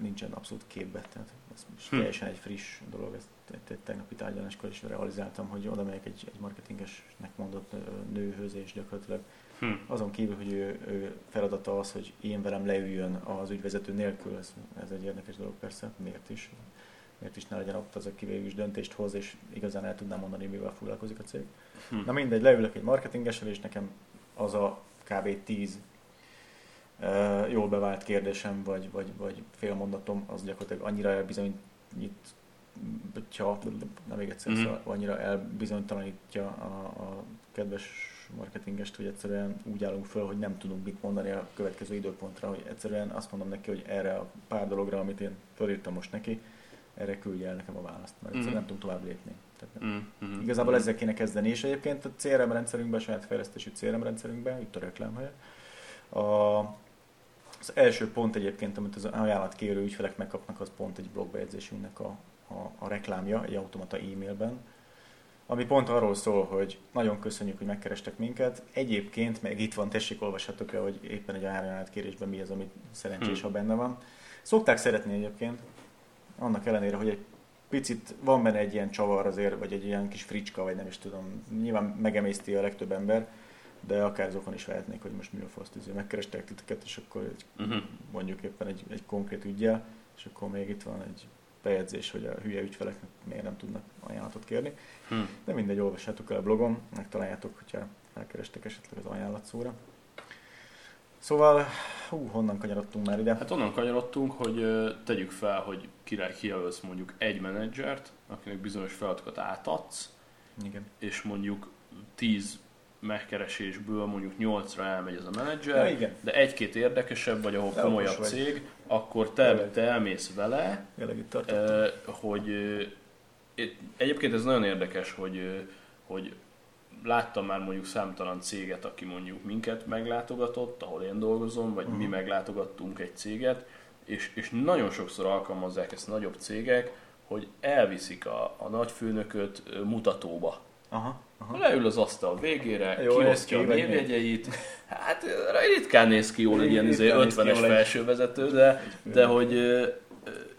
nincsen abszolút képbe. Tehát ez hm. teljesen egy friss dolog, ezt egy tegnapi tárgyaláskor is realizáltam, hogy oda megyek egy, egy marketingesnek mondott nőhöz, és gyakorlatilag hm. azon kívül, hogy ő, ő feladata az, hogy én velem leüljön az ügyvezető nélkül, ez, ez egy érdekes dolog persze, miért is, miért is ne legyen ott az, aki végül is döntést hoz, és igazán el tudnám mondani, mivel foglalkozik a cég. Hm. Na mindegy, leülök egy marketingessel, és nekem az a kb. 10 uh, jól bevált kérdésem, vagy, vagy, vagy félmondatom, az gyakorlatilag annyira elbizonyít nem még egyszer, mm. szóval annyira elbizonytalanítja a, a kedves marketingest, hogy egyszerűen úgy állunk föl, hogy nem tudunk mit mondani a következő időpontra, hogy egyszerűen azt mondom neki, hogy erre a pár dologra, amit én fölírtam most neki, erre küldje el nekem a választ, mert egyszerűen mm. nem tudunk tovább lépni. Tehát mm. Igazából mm. ezzel kéne kezdeni, és egyébként a CRM rendszerünkben, a saját fejlesztési CRM rendszerünkben, itt a reklámhelye, a, az első pont egyébként, amit az ajánlatkérő ügyfelek megkapnak, az pont egy blogbejegyzésünknek a, a, a reklámja egy automata e-mailben, ami pont arról szól, hogy nagyon köszönjük, hogy megkerestek minket. Egyébként meg itt van, tessék, olvashatok el, hogy éppen egy árajánlatkérésben mi az, ami szerencsés, hmm. ha benne van. Szokták szeretni egyébként, annak ellenére, hogy egy picit van benne egy ilyen csavar azért, vagy egy ilyen kis fricska, vagy nem is tudom, nyilván megemészti a legtöbb ember, de akár azokon is vehetnék, hogy most mi a fasz tűző. Megkerestek titeket, és akkor egy, uh-huh. mondjuk éppen egy, egy konkrét ügyjel, és akkor még itt van egy bejegyzés, hogy a hülye ügyfeleknek miért nem tudnak ajánlatot kérni. Hmm. De mindegy, olvassátok el a blogom, megtaláljátok, hogyha elkerestek esetleg az ajánlatszóra. Szóval, hú, honnan kanyarodtunk már ide? Hát onnan kanyarodtunk, hogy tegyük fel, hogy király kijelölsz mondjuk egy menedzsert, akinek bizonyos feladatokat átadsz, Igen. és mondjuk 10 megkeresésből mondjuk 8-ra elmegy ez a menedzser, ja, igen. de egy-két érdekesebb, vagy ahol komolyabb cég, akkor te, te elmész vele, hogy egyébként ez nagyon érdekes, hogy, hogy láttam már mondjuk számtalan céget, aki mondjuk minket meglátogatott, ahol én dolgozom, vagy uh-huh. mi mhm. meglátogattunk egy céget, és, és nagyon sokszor alkalmazzák ezt nagyobb cégek, hogy elviszik a, a nagyfőnököt mutatóba. Aha. Aha. Leül az asztal végére, Jó, kiosztja a névjegyeit. Hát ritkán néz ki jól egy ilyen 50-es izé felsővezető, de, de hogy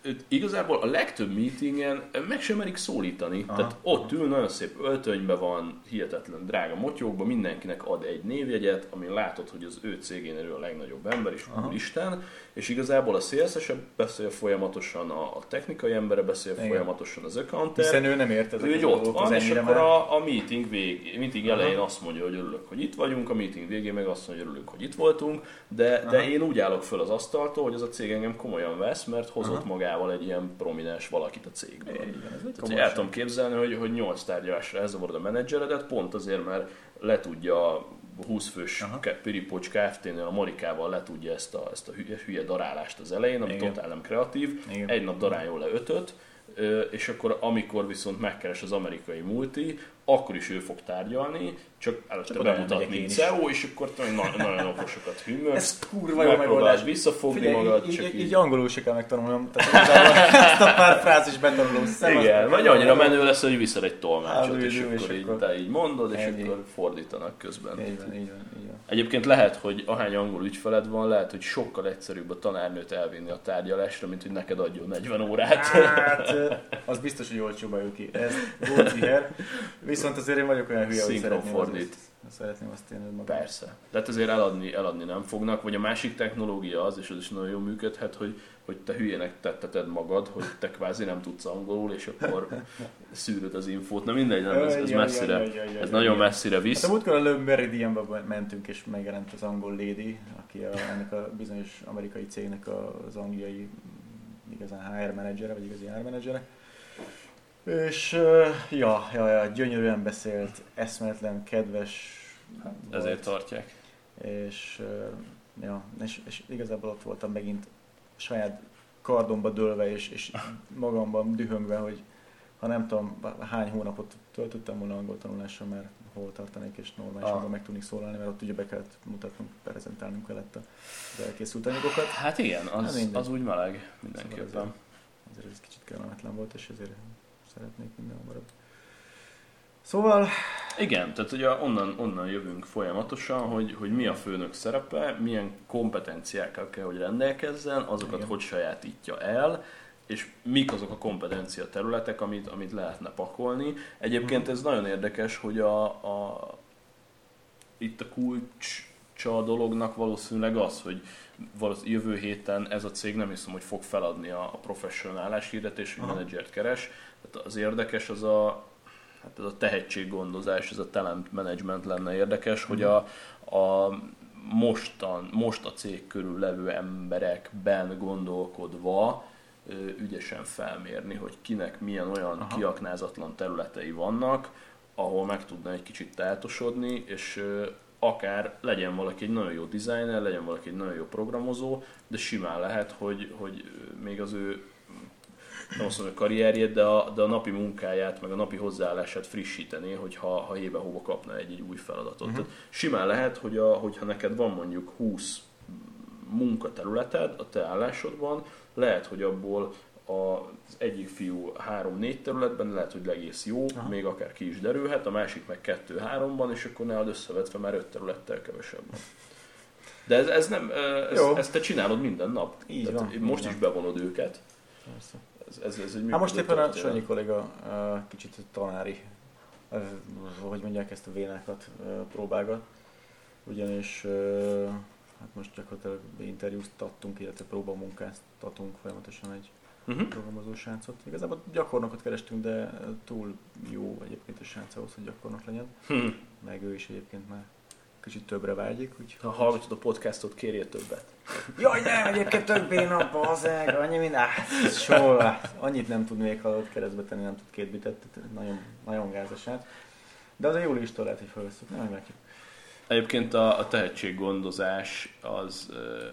őt igazából a legtöbb meetingen meg sem merik szólítani. Aha. Tehát ott ül, nagyon szép öltönybe van, hihetetlen drága motyókban, mindenkinek ad egy névjegyet, ami látod, hogy az ő cégénél ő a legnagyobb ember, és úristen, és igazából a sales beszél folyamatosan, a, a technikai embere beszél Igen. folyamatosan, az accounter. Hiszen ő nem ért ezeket ő ott van, és akkor a, a meeting vég, meeting Aha. elején azt mondja, hogy örülök, hogy itt vagyunk, a meeting végén meg azt mondja, hogy örülünk, hogy itt voltunk, de, de én úgy állok föl az asztaltól, hogy az a cég engem komolyan vesz, mert hozott Aha. Magával egy ilyen prominens valakit a cégből. Tehát, el tudom képzelni, hogy, hogy 8 tárgyalásra elzavarod a menedzseredet, pont azért, mert le tudja 20 fős Piripocs Kft-nél a Marikával le tudja ezt a, ezt a hülye, hülye darálást az elején, ami Igen. totál nem kreatív. Igen. Egy nap daráljon le ötöt, és akkor amikor viszont megkeres az amerikai multi, akkor is ő fog tárgyalni, csak előtte csak bemutat, mint CEO, és akkor nagyon, nagyon okosokat hűmög. Ez kurva jó megoldás. visszafogni Figyelj, magad. Így, csak így, így, angolul se kell megtanulnom. Tehát ezt a pár frázis betanulom. Igen, vagy annyira menő lesz, hogy viszed egy tolmácsot, és, és, akkor így, te így mondod, és akkor fordítanak közben. Így van, így van, így van. Egyébként lehet, hogy ahány angol ügyfeled van, lehet, hogy sokkal egyszerűbb a tanárnőt elvinni a tárgyalásra, mint hogy neked adjon 40 órát. Hát, az biztos, hogy olcsóbb jön ki. Ez volt Viszont azért én vagyok olyan hülye, hogy szeretném fordít. Azt, szeretném azt én magam. Persze. De hát azért eladni, eladni nem fognak, vagy a másik technológia az, és az is nagyon jól működhet, hogy, hogy te hülyének tetteted magad, hogy te kvázi nem tudsz angolul, és akkor szűröd az infót. Na mindegy, nem, ez, ez messzire, ez nagyon messzire visz. Hát a múltkor a Meridianba mentünk, és megjelent az angol lady, aki a, ennek a bizonyos amerikai cégnek az angliai igazán HR menedzsere, vagy igazi HR menedzsere és ja, ja, ja, gyönyörűen beszélt, eszméletlen, kedves. Hát, ezért tartják. És, ja, és, és igazából ott voltam megint saját kardomba dőlve, és, és magamban dühöngve, hogy ha nem tudom hány hónapot töltöttem volna angol tanulással, mert hol tartanék, és normálisan ah. meg tudnék szólalni, mert ott ugye be kellett mutatnunk, prezentálnunk kellett az elkészült anyagokat. Hát igen, az, hát az úgy meleg mindenképpen. Szóval azért, azért ez kicsit kellemetlen volt, és ezért szeretnék minden hamarabb Szóval Igen, tehát ugye onnan, onnan jövünk folyamatosan, hogy, hogy mi a főnök szerepe, milyen kompetenciákkal kell, hogy rendelkezzen, azokat Igen. hogy sajátítja el, és mik azok a kompetencia területek, amit, amit lehetne pakolni. Egyébként ez nagyon érdekes, hogy a, a, itt a kulcsa a dolognak valószínűleg az, hogy valószínűleg jövő héten ez a cég nem hiszem, hogy fog feladni a, a hogy Aha. menedzsert keres. Tehát az érdekes az a, hát ez a tehetséggondozás, ez a talent management lenne érdekes, hogy a, a mostan, most a cég körül levő emberekben gondolkodva ügyesen felmérni, hogy kinek milyen olyan Aha. Kiaknázatlan területei vannak, ahol meg tudna egy kicsit táltosodni, és akár legyen valaki egy nagyon jó designer, legyen valaki egy nagyon jó programozó, de simán lehet, hogy, hogy még az ő nem azt mondom, hogy karrierjét, de a, de a napi munkáját, meg a napi hozzáállását frissíteni, hogyha ha hébe hóba kapna egy, egy új feladatot. Uh-huh. Tehát simán lehet, hogy a, hogyha neked van mondjuk 20 munkaterületed a te állásodban, lehet, hogy abból az egyik fiú 3-4 területben lehet, hogy egész jó, Aha. Még akár ki is derülhet, a másik meg 2-3-ban, és akkor nálad összevetve már 5 területtel kevesebb van. De ez, ez nem, ez, Jó. ezt te csinálod minden nap. Így Tehát van, most is bevonod őket. Persze. Ez, ez, ez egy Hát most éppen a. Sanyi kolléga ö, kicsit tanári, hogy mondják ezt a vénákat próbálgat. Ugyanis hát most gyakorlatilag interjúztattunk, illetve próbamunkáztatunk folyamatosan egy Uh-huh. programozó srácot. Igazából gyakornokot kerestünk, de túl jó egyébként a srác ahhoz, hogy gyakornok legyen. Hm. Meg ő is egyébként már kicsit többre vágyik, úgyhogy... Ha hallgatod a podcastot, kérjél többet. Jaj, nem, egyébként többé nap, bazeg, annyi mind, áh, soha, annyit nem tud még halott keresztbe tenni, nem tud két bitet, nagyon, nagyon gázasát. De az a júliustól lehet, hogy felveszünk, nem meglátjuk. Egyébként a, a tehetséggondozás az,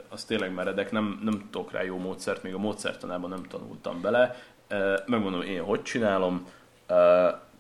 az tényleg meredek, nem, nem tudok rá jó módszert, még a módszertanában nem tanultam bele. Megmondom, én hogy csinálom.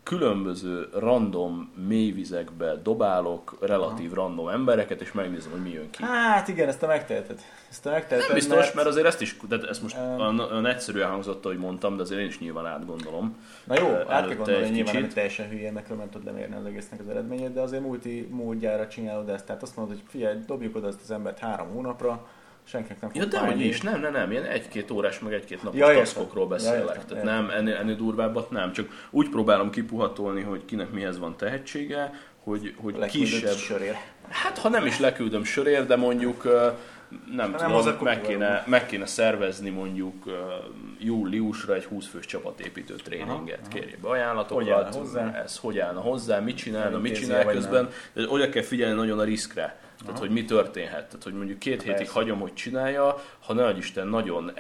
Különböző random mélyvizekbe dobálok relatív random embereket, és megnézem, hogy mi jön ki. Hát igen, ezt te megteheted. Ezt te megteheted, Nem biztos, mert azért ezt is, de ezt most Öm. olyan, olyan egyszerűen hangzott, hogy mondtam, de azért én is nyilván átgondolom. Na jó, át kell gondolni, egy nyilván nem teljesen hülyén, meg nem tudod lemérni az egésznek az eredményét, de azért multi módjára csinálod ezt. Tehát azt mondod, hogy figyelj, dobjuk oda ezt az embert három hónapra, senkinek nem fog Ja, de hogy is, nem, nem, nem, ilyen egy-két órás, meg egy-két napos Ja, ja, taszkokról Ja, beszélek. értem, Tehát értem. nem, ennél, ennél durvábbat nem, csak úgy próbálom kipuhatolni, hogy kinek mihez van tehetsége, hogy, hogy Leküldött kisebb... sörér. Hát ha nem is leküldöm sörér, de mondjuk nem nem tudom, hozzá meg kéne, meg kéne szervezni mondjuk júliusra egy 20 fős csapatépítő tréninget. Aha, Kérje be ajánlatokat, Hogy állna hozzá? ez hogy állna hozzá, mit csinálna, mit csinál közben. De oda kell figyelni nagyon a riskre. Tehát, Aha. hogy mi történhet. Tehát, hogy mondjuk két hétig Persze. hagyom, hogy csinálja, ha ne Isten nagyon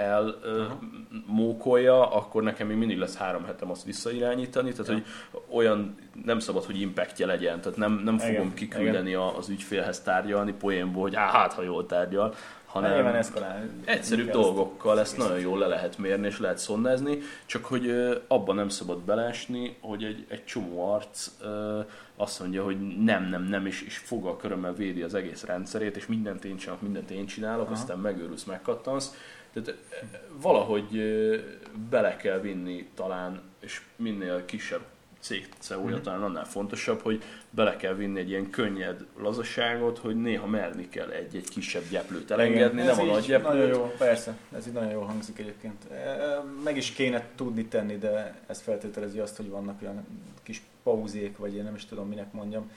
elmókolja, akkor nekem még mindig lesz három hetem azt visszairányítani, tehát Ja. hogy olyan nem szabad, hogy impactje legyen, tehát nem, nem fogom Igen, kiküldeni a, az ügyfélhez tárgyalni poénból, hogy á, hát ha jól tárgyal, Hát nyilván hanem eszkalálni. egyszerűbb dolgokkal ezt egészet. nagyon jól le lehet mérni és lehet szondázni, csak hogy abban nem szabad belásni, hogy egy, egy csomó arc azt mondja, hogy nem, nem, nem, és, és fogal körömmel védi az egész rendszerét, és mindent én csinálok, mindent én csinálok, Aha. aztán megőrülsz, megkattansz. Tehát valahogy bele kell vinni talán, és minél kisebb cég CEO-ja Mhm. talán annál fontosabb, hogy bele kell vinni egy ilyen könnyed lazaságot, hogy néha merni kell egy-egy kisebb gyeplőt elengedni, Igen, nem a nagy gyeplőt. Nagyon jó, persze, ez így nagyon jól hangzik egyébként. E, Meg is kéne tudni tenni, de ez feltételezi azt, hogy vannak olyan kis pauzék, vagy én nem is tudom minek mondjam,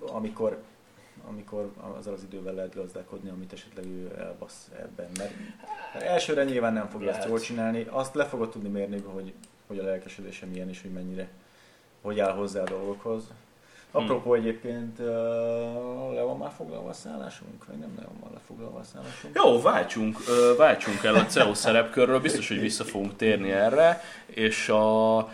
amikor amikor azzal az idővel lehet gazdálkodni, amit esetleg ő elbasz ebben. Mert, elsőre nyilván nem fogja ezt jól csinálni, azt le fogod tudni mérni, hogy, hogy a lelkesedése milyen és hogy mennyire, hogy áll hozzá a dolgokhoz. Apropó egyébként, uh, le van már foglalva a szállásunk? Vagy nem le van lefoglalva a szállásunk? Jó, váltsunk, ö, váltsunk el a CEO szerepkörről, biztos, hogy vissza fogunk térni erre, és a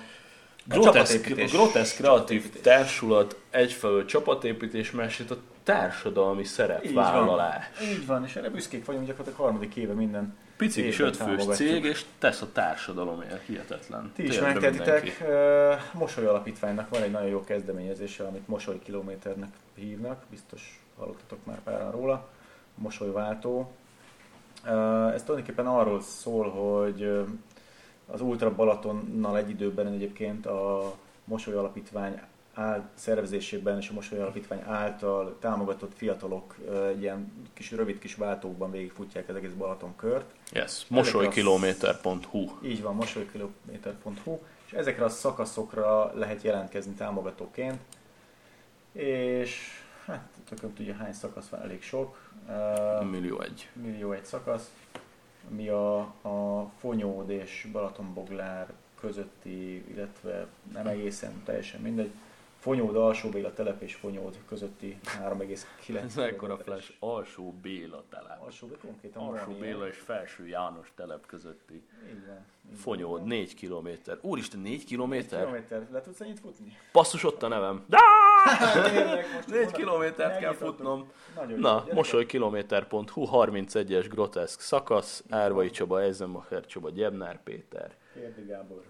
Groteszk. Groteszk Kreatív. Társulat egyfelől csapatépítés, másrészt a társadalmi szerepvállalás. Így van, és erre büszkék vagyunk, gyakorlatilag harmadik éve minden. Pici kis ötfős cég, és tesz a társadalomért, hihetetlen. Ti is megtehetitek. Mosoly Alapítványnak van egy nagyon jó kezdeményezése, amit Mosoly Kilométernek hívnak, biztos hallottatok már páran róla. Mosolyváltó. Ö, Ez tulajdonképpen arról szól, hogy ö, az Ultra Balatonnal egy időben egyébként a Mosoly Alapítvány áll, szervezésében és a Mosoly Alapítvány által támogatott fiatalok egy ilyen kis rövid kis váltókban végigfutják az egész Balaton kört. Yes, mosolykilométer.hu. Így van, mosolykilométer.hu, és ezekre a szakaszokra lehet jelentkezni támogatóként. És hát tököm tudja hány szakasz van, elég sok. Millió egy. millió egy szakasz, ami a, a Fonyód és Balatonboglár közötti, illetve nem egészen teljesen mindegy, Fonyód, Alsó Béla telep és Fonyód közötti 3,9 Ez kilométeres. flash. Alsó Béla telep. Alsó konkrétan Alsó Béla és Felső János telep közötti. Van. Fonyód, 4 kilométer. Úristen, 4 kilométer? Kilométer. Le tudsz ennyit futni? Basszus ott a nevem. Tényleg, most 4 mondom, kilométert kell futnom. Nagyon. Na, mosolykilométer.hu, 31-es groteszk szakasz, Árvai Csaba, Eisenmacher Csaba, Gyebnár Péter. Kérdi Gábor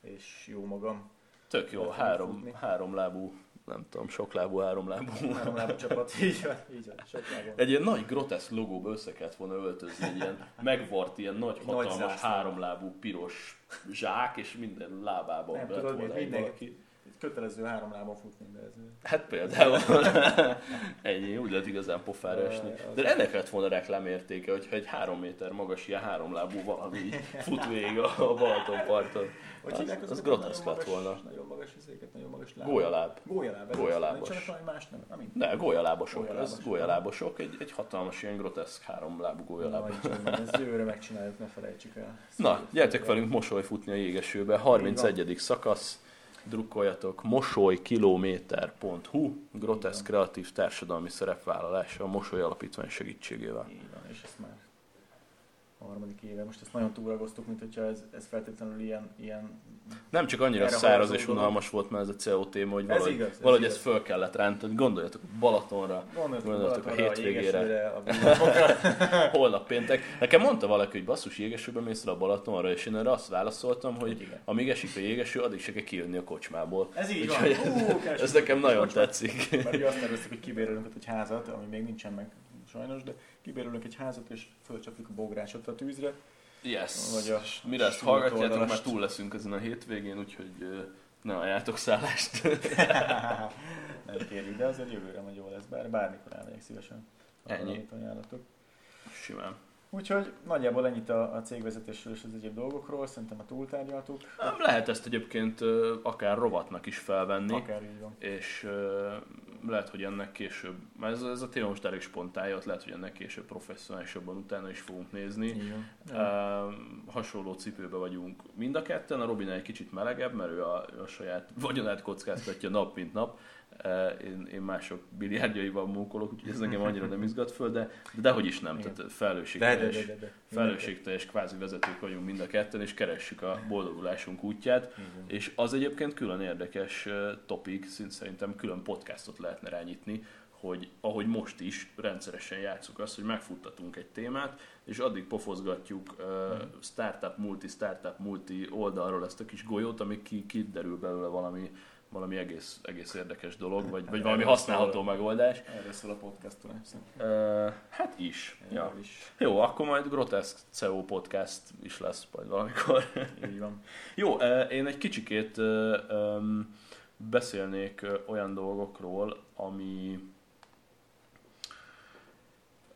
és jó magam. Tök jó, három, futni. három lábú, nem tudom, sok lábú, három lábú. Három lábú csapat, így van, így van, sok lábon. Egy ilyen nagy groteszk logóba össze kellett volna öltözni, egy ilyen megvart, ilyen nagy, Nagy hatalmas, zászló. háromlábú piros zsák, és minden lábában Nem tudod, volna mindenki. valaki. Kötelező három lábon futni, de ez... Hát például ennyi, úgy lehet igazán pofára esni. az- De ennek lett volna reklámértéke, hogyha egy három méter magas ilyen háromlábú valami fut végig a Balatonparton. Hogy Az- az azokat groteszk lett volna. Nagyon magas izéket, nagyon magas láb. Gólyaláb. Gólyaláb. ez az. Gólyalábos. Valami más nem. Nem, Ne, gólyalábosok, ez Gólyalábosok. egy, egy hatalmas ilyen groteszk háromlábú gólyaláb. Na, csak, ezt jövőre megcsináljuk, ne felejtsük el. Na, gyertek velünk mosolyfutni a jégesőbe, 31. szakasz, drukkoljatok, mosolykilométer.hu, groteszk kreatív társadalmi szerepvállalása a Mosoly Alapítvány segítségével. Így van, és ezt már a harmadik éve. Most ezt nagyon túlragoztuk, mint hogyha ez, ez feltétlenül ilyen, ilyen Nem csak annyira Erre száraz és unalmas volt már ez a CO téma, hogy Ez valahogy, igaz, ez valahogy igaz. ezt föl kellett rántani. Gondoljatok Balatonra, Gondoltuk a Balatonra, hétvégére. Jégesőre, a villámokra. holnap péntek. Nekem mondta valaki, hogy basszus jégesőbe mész le a Balatonra, és én erre azt válaszoltam, hogy igen. amíg esik a jégeső, addig se kell kijönni a kocsmából. Ez így van. Úgyhogy Ú, ez, ez nekem nagyon tetszik. Mert ugye azt terveztük, hogy kibérelünk egy házat, ami még nincsen meg sajnos, de kibérelünk egy házat, és fölcsapjuk a bográsot a tűzre. Yes. Vagy a Mire ezt hallgatjátok, már túl leszünk ezen a hétvégén, úgyhogy ne ajánljátok szállást. Nem kérjük, de azért jövőre majd jó lesz, bár bármikor elmegyek szívesen. Ennyi. ajánlatok. Simán. Úgyhogy nagyjából ennyit a, a cégvezetésről és az egyéb dolgokról, szerintem a túltárgyaltuk. Nem, Lehet ezt egyébként akár rovatnak is felvenni. Akár így van. és lehet, hogy ennek később, mert ez, ez a téma most elég spontán jött, lehet, hogy ennek később professzionálisabban utána is fogunk nézni. Van. Uh, hasonló cipőbe vagyunk mind a ketten, a Robin egy kicsit melegebb, mert ő a, a saját vagyonát kockáztatja nap mint nap. Uh, én, én mások biliárdjaival mókolok, úgyhogy ez engem annyira nem izgat föl, de, de dehogy is nem, Igen. tehát De, de, felelősségteljes, de, de, de. felelősségteljes kvázi vezetők vagyunk mind a ketten, és keressük a boldogulásunk útját. Van. És az egyébként külön érdekes ö, topik, szint szerintem külön podcastot lehetne rányitni, hogy ahogy most is rendszeresen játszuk azt, hogy megfuttatunk egy témát, és addig pofozgatjuk uh, startup, multi, startup, multi oldalról ezt a kis golyót, amíg ki, kiderül belőle valami, valami egész, egész érdekes dolog, vagy, vagy valami használható megoldás. Erről szól a podcast tulajdonképpen. Hát is. Ja. Is. Jó, akkor majd Grotesque CEO podcast is lesz majd valamikor. Így van. Jó, én egy kicsikét beszélnék olyan dolgokról, ami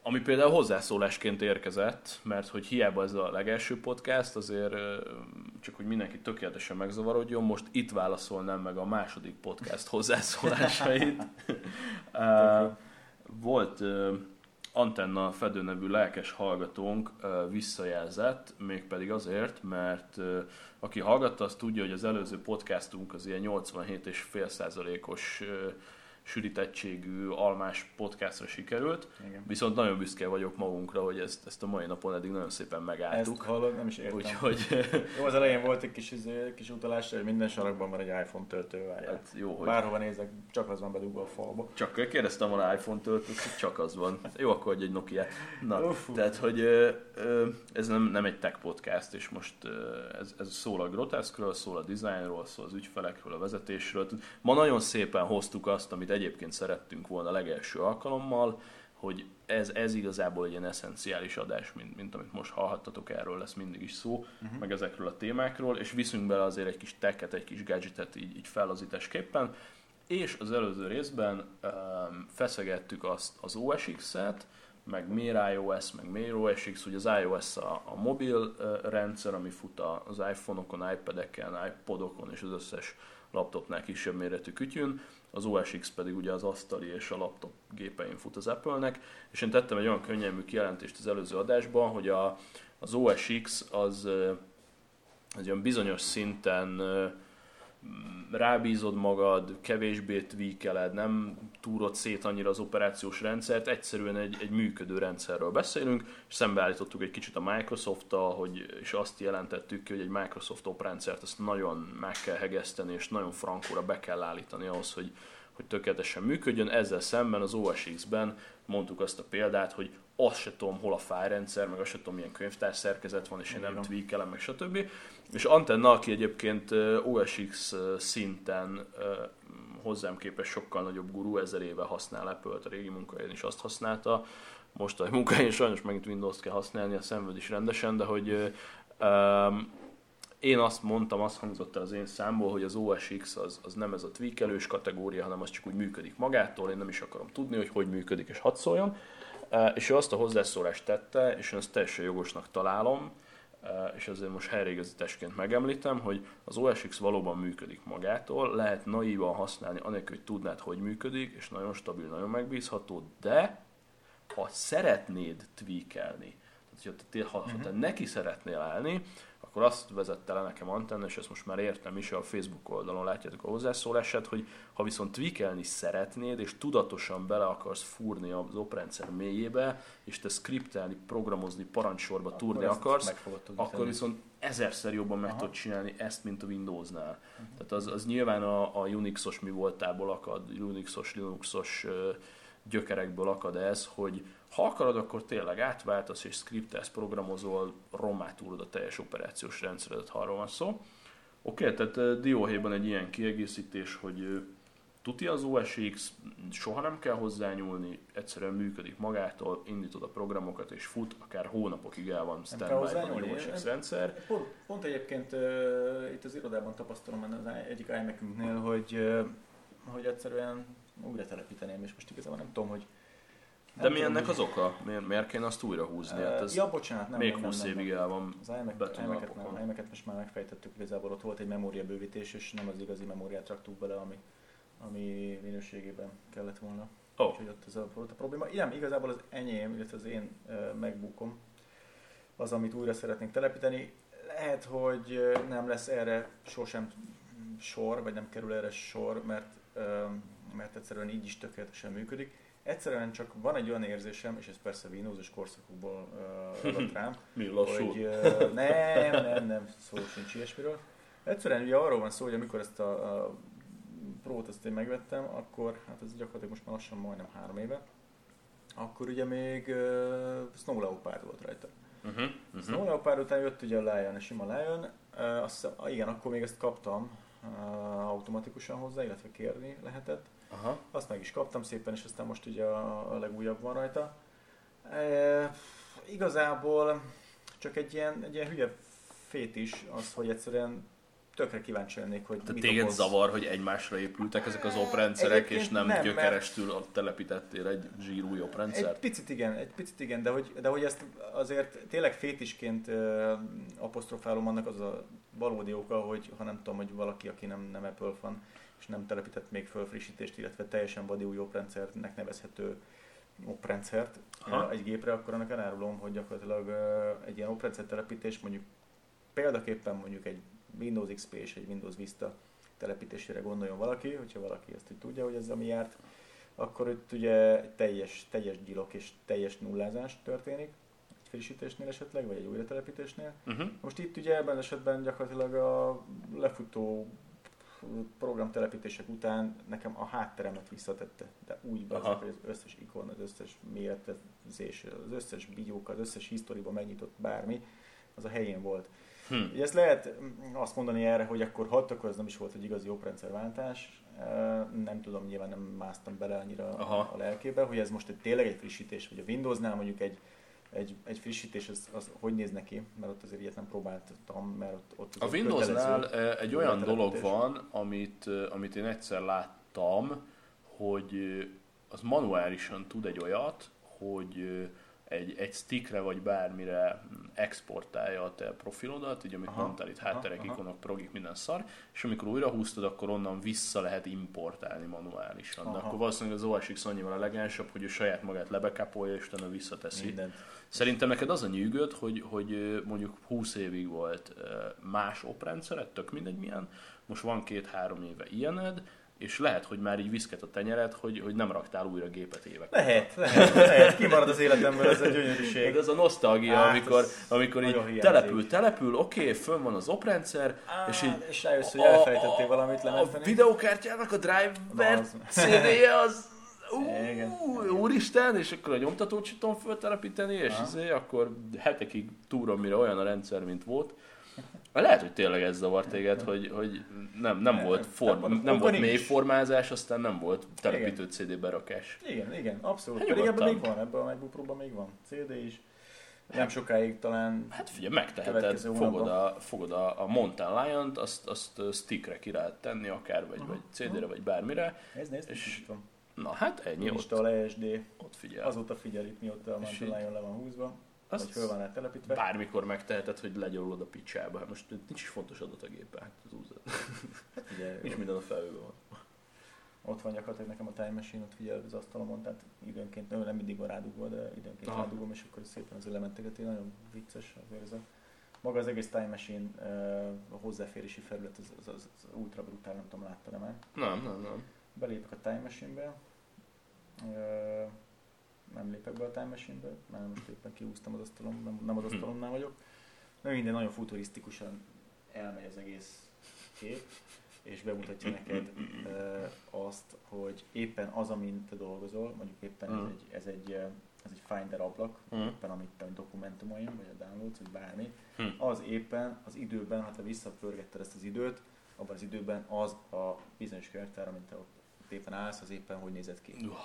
ami például hozzászólásként érkezett, mert hogy hiába ez a legelső podcast, azért csak hogy mindenki tökéletesen megzavarodjon, most itt válaszolnám meg a második podcast hozzászólásait. Volt Antenna Fedő nevű lelkes hallgatónk visszajelzett, mégpedig azért, mert aki hallgatta, az tudja, hogy az előző podcastunk az ilyen 87,5%-os ö, sűrítettségű almás podcastra sikerült, Igen. viszont nagyon büszke vagyok magunkra, hogy ezt, ezt a mai napon eddig nagyon szépen Ezt megálltuk. hallod, nem is értem. Úgyhogy Jó, az elején volt egy kis, izé, kis utalás, hogy minden sarokban van egy iPhone töltő, várjál. hát jó, hogy Bárhova nézek, csak az van bedugva a falba. Csak kérdeztem volna iPhone töltőt, csak az van. Jó, akkor egy Nokia. Na, Uff. tehát, hogy ez nem, nem egy tech podcast, és most ez, ez szól a groteszkről, szól a designról, szól az ügyfelekről, a vezetésről. Ma nagyon szépen hoztuk azt, amit egyébként szerettünk volna a legelső alkalommal, hogy ez, ez igazából egy ilyen eszenciális adás, mint, mint amit most hallhattatok, erről lesz mindig is szó, uh-huh. meg ezekről a témákról, és viszünk bele azért egy kis teket, egy kis gadgetet így, így fellazításképpen. és az előző részben um, feszegettük azt az OSX-et, meg Mir iOS, meg Mir OSX, ugye az iOS a, a mobil uh, rendszer, ami fut az iPhone-okon, iPad-eken, iPodokon és az összes laptopnál kisebb méretű kütyűn, az OSX pedig ugye az asztali és a laptop gépein fut az Apple-nek, és én tettem egy olyan könnyelmű kijelentést az előző adásban, hogy a, az OSX az, az olyan bizonyos szinten rábízod magad, kevésbé tweakeled, nem túrod szét annyira az operációs rendszert, egyszerűen egy, egy működő rendszerről beszélünk, és szembeállítottuk egy kicsit a Microsoft-tal, hogy, és azt jelentettük ki, hogy egy Microsoft oprendszert azt nagyon meg kell hegeszteni, és nagyon frankóra be kell állítani ahhoz, hogy, hogy tökéletesen működjön. Ezzel szemben az OSX-ben mondtuk azt a példát, hogy azt se tudom, hol a fájrendszer, meg azt se tudom, milyen könyvtár szerkezet van, és én nem tweakelem, meg stb. És Antenna, aki egyébként OSX szinten hozzám képest sokkal nagyobb guru, ezer éve használ apple a régi munkahelyen is azt használta, most a munkahelyen sajnos megint Windows-t kell használni, a szenved is rendesen, de hogy um, én azt mondtam, azt hangzott el az én számból, hogy az OSX az, az nem ez a tweakelős kategória, hanem az csak úgy működik magától, én nem is akarom tudni, hogy hogy működik és hadd szóljon. És ő azt a hozzászólást tette, és én ezt teljesen jogosnak találom, és azért most helyreigazításként megemlítem, hogy az OSX valóban működik magától, lehet naívan használni, anélkül, hogy tudnád, hogy működik, és nagyon stabil, nagyon megbízható, de ha szeretnéd tweakelni, tehát ha te, ha, ha te mhm. neki szeretnél állni, akkor azt vezette le nekem Antenna, és ezt most már értem is, a Facebook oldalon látjátok a hozzászólását, hogy ha viszont tweakelni szeretnéd, és tudatosan bele akarsz fúrni az oprendszer mélyébe, és te skriptelni, programozni, parancsorba akkor túrni akarsz, akkor viszont ezerszer jobban meg tudod csinálni ezt, mint a Windows-nál. Uh-huh. Tehát az, az nyilván a, a Unixos mi voltából akad, Unixos, Linuxos gyökerekből akad ez, hogy ha akarod, akkor tényleg átváltasz és skriptelsz, programozol, rommá túrod a teljes operációs rendszeredet, ha arról van szó. Oké, okay, tehát dióhéjban egy ilyen kiegészítés, hogy tuti az OSX, soha nem kell hozzányúlni, egyszerűen működik magától, indítod a programokat és fut, akár hónapokig el van standby a OSX rendszer. Pont, pont egyébként uh, itt az irodában tapasztalom az egyik imac hogy, uh, hogy egyszerűen újra telepíteném, és most igazából nem tudom, hogy de mi ennek az oka? Miért, miért kéne azt újra húzni? Hát ez ja, bocsánat, nem. Még 20 évig el van Az iMac-et most már megfejtettük, igazából ott volt egy memóriabővítés, és nem az igazi memóriát raktuk bele, ami, ami minőségében kellett volna. Oh. Úgyhogy ott ez a, volt a probléma. Igen, igazából az enyém, illetve az én uh, megbúkom, az, amit újra szeretnénk telepíteni. Lehet, hogy nem lesz erre sosem sor, vagy nem kerül erre sor, mert, uh, mert egyszerűen így is tökéletesen működik Egyszerűen csak van egy olyan érzésem, és ez persze Windows-os korszakokból uh, adott rám, Mi, lassú? hogy uh, nem, nem, nem, szó sincs ilyesmiről. Egyszerűen ugye arról van szó, hogy amikor ezt a, a Pro-t ezt én megvettem, akkor, hát ez gyakorlatilag most már lassan majdnem három éve, akkor ugye még uh, Snow Leopard volt rajta. Uh-huh, uh-huh. Snow Leopard után jött ugye a Lion, a sima Lion, uh, azt, igen, akkor még ezt kaptam uh, automatikusan hozzá, illetve kérni lehetett. Aha. Azt meg is kaptam szépen, és aztán most ugye a, a legújabb van rajta. E, igazából csak egy ilyen, egy ilyen hülye fét is az, hogy egyszerűen tökre kíváncsi lennék, hogy Tehát téged okoz... zavar, hogy egymásra épültek ezek az oprendszerek, és nem, nem gyökerestül mert... telepítettél egy zsírúj oprendszert? Egy picit igen, egy picit igen, de hogy, de hogy ezt azért tényleg fétisként uh, apostrofálom annak az a valódi oka, hogy ha nem tudom, hogy valaki, aki nem, nem Apple fan, és nem telepített még föl frissítést, illetve teljesen vadi új oprendszernek nevezhető oprendszert Aha. egy gépre, akkor annak elárulom, hogy gyakorlatilag egy ilyen oprendszer telepítés mondjuk példaképpen mondjuk egy Windows XP és egy Windows Vista telepítésére gondoljon valaki, hogyha valaki ezt úgy tudja, hogy ez ami járt, akkor itt ugye teljes, teljes gyilok és teljes nullázás történik, egy frissítésnél esetleg, vagy egy újratelepítésnél. Uh-huh. Most itt ugye ebben esetben gyakorlatilag a lefutó programtelepítések után nekem a hátteremet visszatette, de úgy be, hogy az összes ikon, az összes méretezés, az összes biók, az összes historiban megnyitott bármi, az a helyén volt. Hm. Ugye ezt lehet azt mondani erre, hogy akkor hat, akkor ez nem is volt egy igazi oprendszerváltás. Nem tudom, nyilván nem másztam bele annyira Aha. a lelkébe, hogy ez most egy, tényleg egy frissítés, vagy a Windowsnál mondjuk egy egy, egy frissítés, az, az hogy néz neki, mert ott azért ilyet nem próbáltam, mert ott, ott A Windowsnál egy olyan dolog van, amit, amit én egyszer lát, hallottam, hogy ö, az manuálisan tud egy olyat, hogy egy, egy stickre vagy bármire exportálja a te profilodat, így amit Aha, mondtál itt hátterek, aha. ikonok, progik, minden szar, és amikor újra húztad, akkor onnan vissza lehet importálni manuálisan. De Aha. akkor valószínűleg az OSX annyival elegánsabb, hogy ő saját magát lebekapolja, és utána visszateszi. Mindent. Szerintem neked az a nyűgöd, hogy, hogy mondjuk 20 évig volt más oprendszered, tök mindegy milyen, most van két-három éve ilyened, és lehet, hogy már így viszket a tenyered, hogy, hogy nem raktál újra gépet évek. Lehet, lehet, lehet. Kimarad az életemből ez a gyönyörűség. De ez a nosztalgia, Hát, amikor, amikor így hiányzik. települ, települ, oké, okay, fönn van az oprendszer, és így és rájössz, hogy a- elfelejtettél a- valamit a lementeni. videókártyának a driver Az. CD-je az Igen. Ú, úristen, és akkor a nyomtatót sem tudom föltelepíteni, és izé, akkor hetekig túrom, mire olyan a rendszer, mint volt. Lehet, hogy tényleg ez zavart téged, hogy, hogy nem, nem Nem, volt, form, nem, volt mély formázás, aztán nem volt telepítő CD berakás. Igen, igen, abszolút. Hát Pedig ebben még van, ebben a MacBook Pro-ban még van. CD is. Nem sokáig talán Hát figyelj, megteheted, fogod a, fogod a, a Mountain Lion-t, azt, azt stickre ki lehet tenni, akár vagy, vagy CD-re, vagy bármire. Ez nézd, És. Na hát ennyi, ott, Install ESD. ott figyel. Azóta figyel itt, mióta a Mountain Lion le van húzva. Azt Vagy föl van rá telepítve. Bármikor megteheted, hogy legyarulod a picsába. Hát most nincs is fontos adat a gépen, hát az húzod. Ugye, Nincs minden a felhőben van. ott van gyakorlatilag nekem a Time Machine, ott figyel az asztalomon, tehát időnként, nem, nem mindig van rádugva, de időnként Aha. rádugom, és akkor szépen az elementegeti, nagyon vicces azért ez a maga az egész Time Machine uh, a hozzáférési felület, az, az, az, az ultra brutál, nem tudom, láttad már. Nem, nem, nem. Belépek a Time Machine-be, Ö, nem lépek be a Time Machine-be, mert most éppen kiúztam az asztalom, nem, nem az Hm. asztalomnál vagyok. De minden nagyon futurisztikusan elmegy az egész kép, és bemutatja neked ö, azt, hogy éppen az, amin te dolgozol, mondjuk éppen ez Hm. egy, ez egy, ez egy Finder ablak, Hm. éppen amit a dokumentumaim, vagy a downloads, vagy bármi, az éppen az időben, ha te visszapörgetted ezt az időt, abban az időben az a bizonyos könyvtár, amit te ott, éppen állsz, az éppen hogy nézett ki. Uah,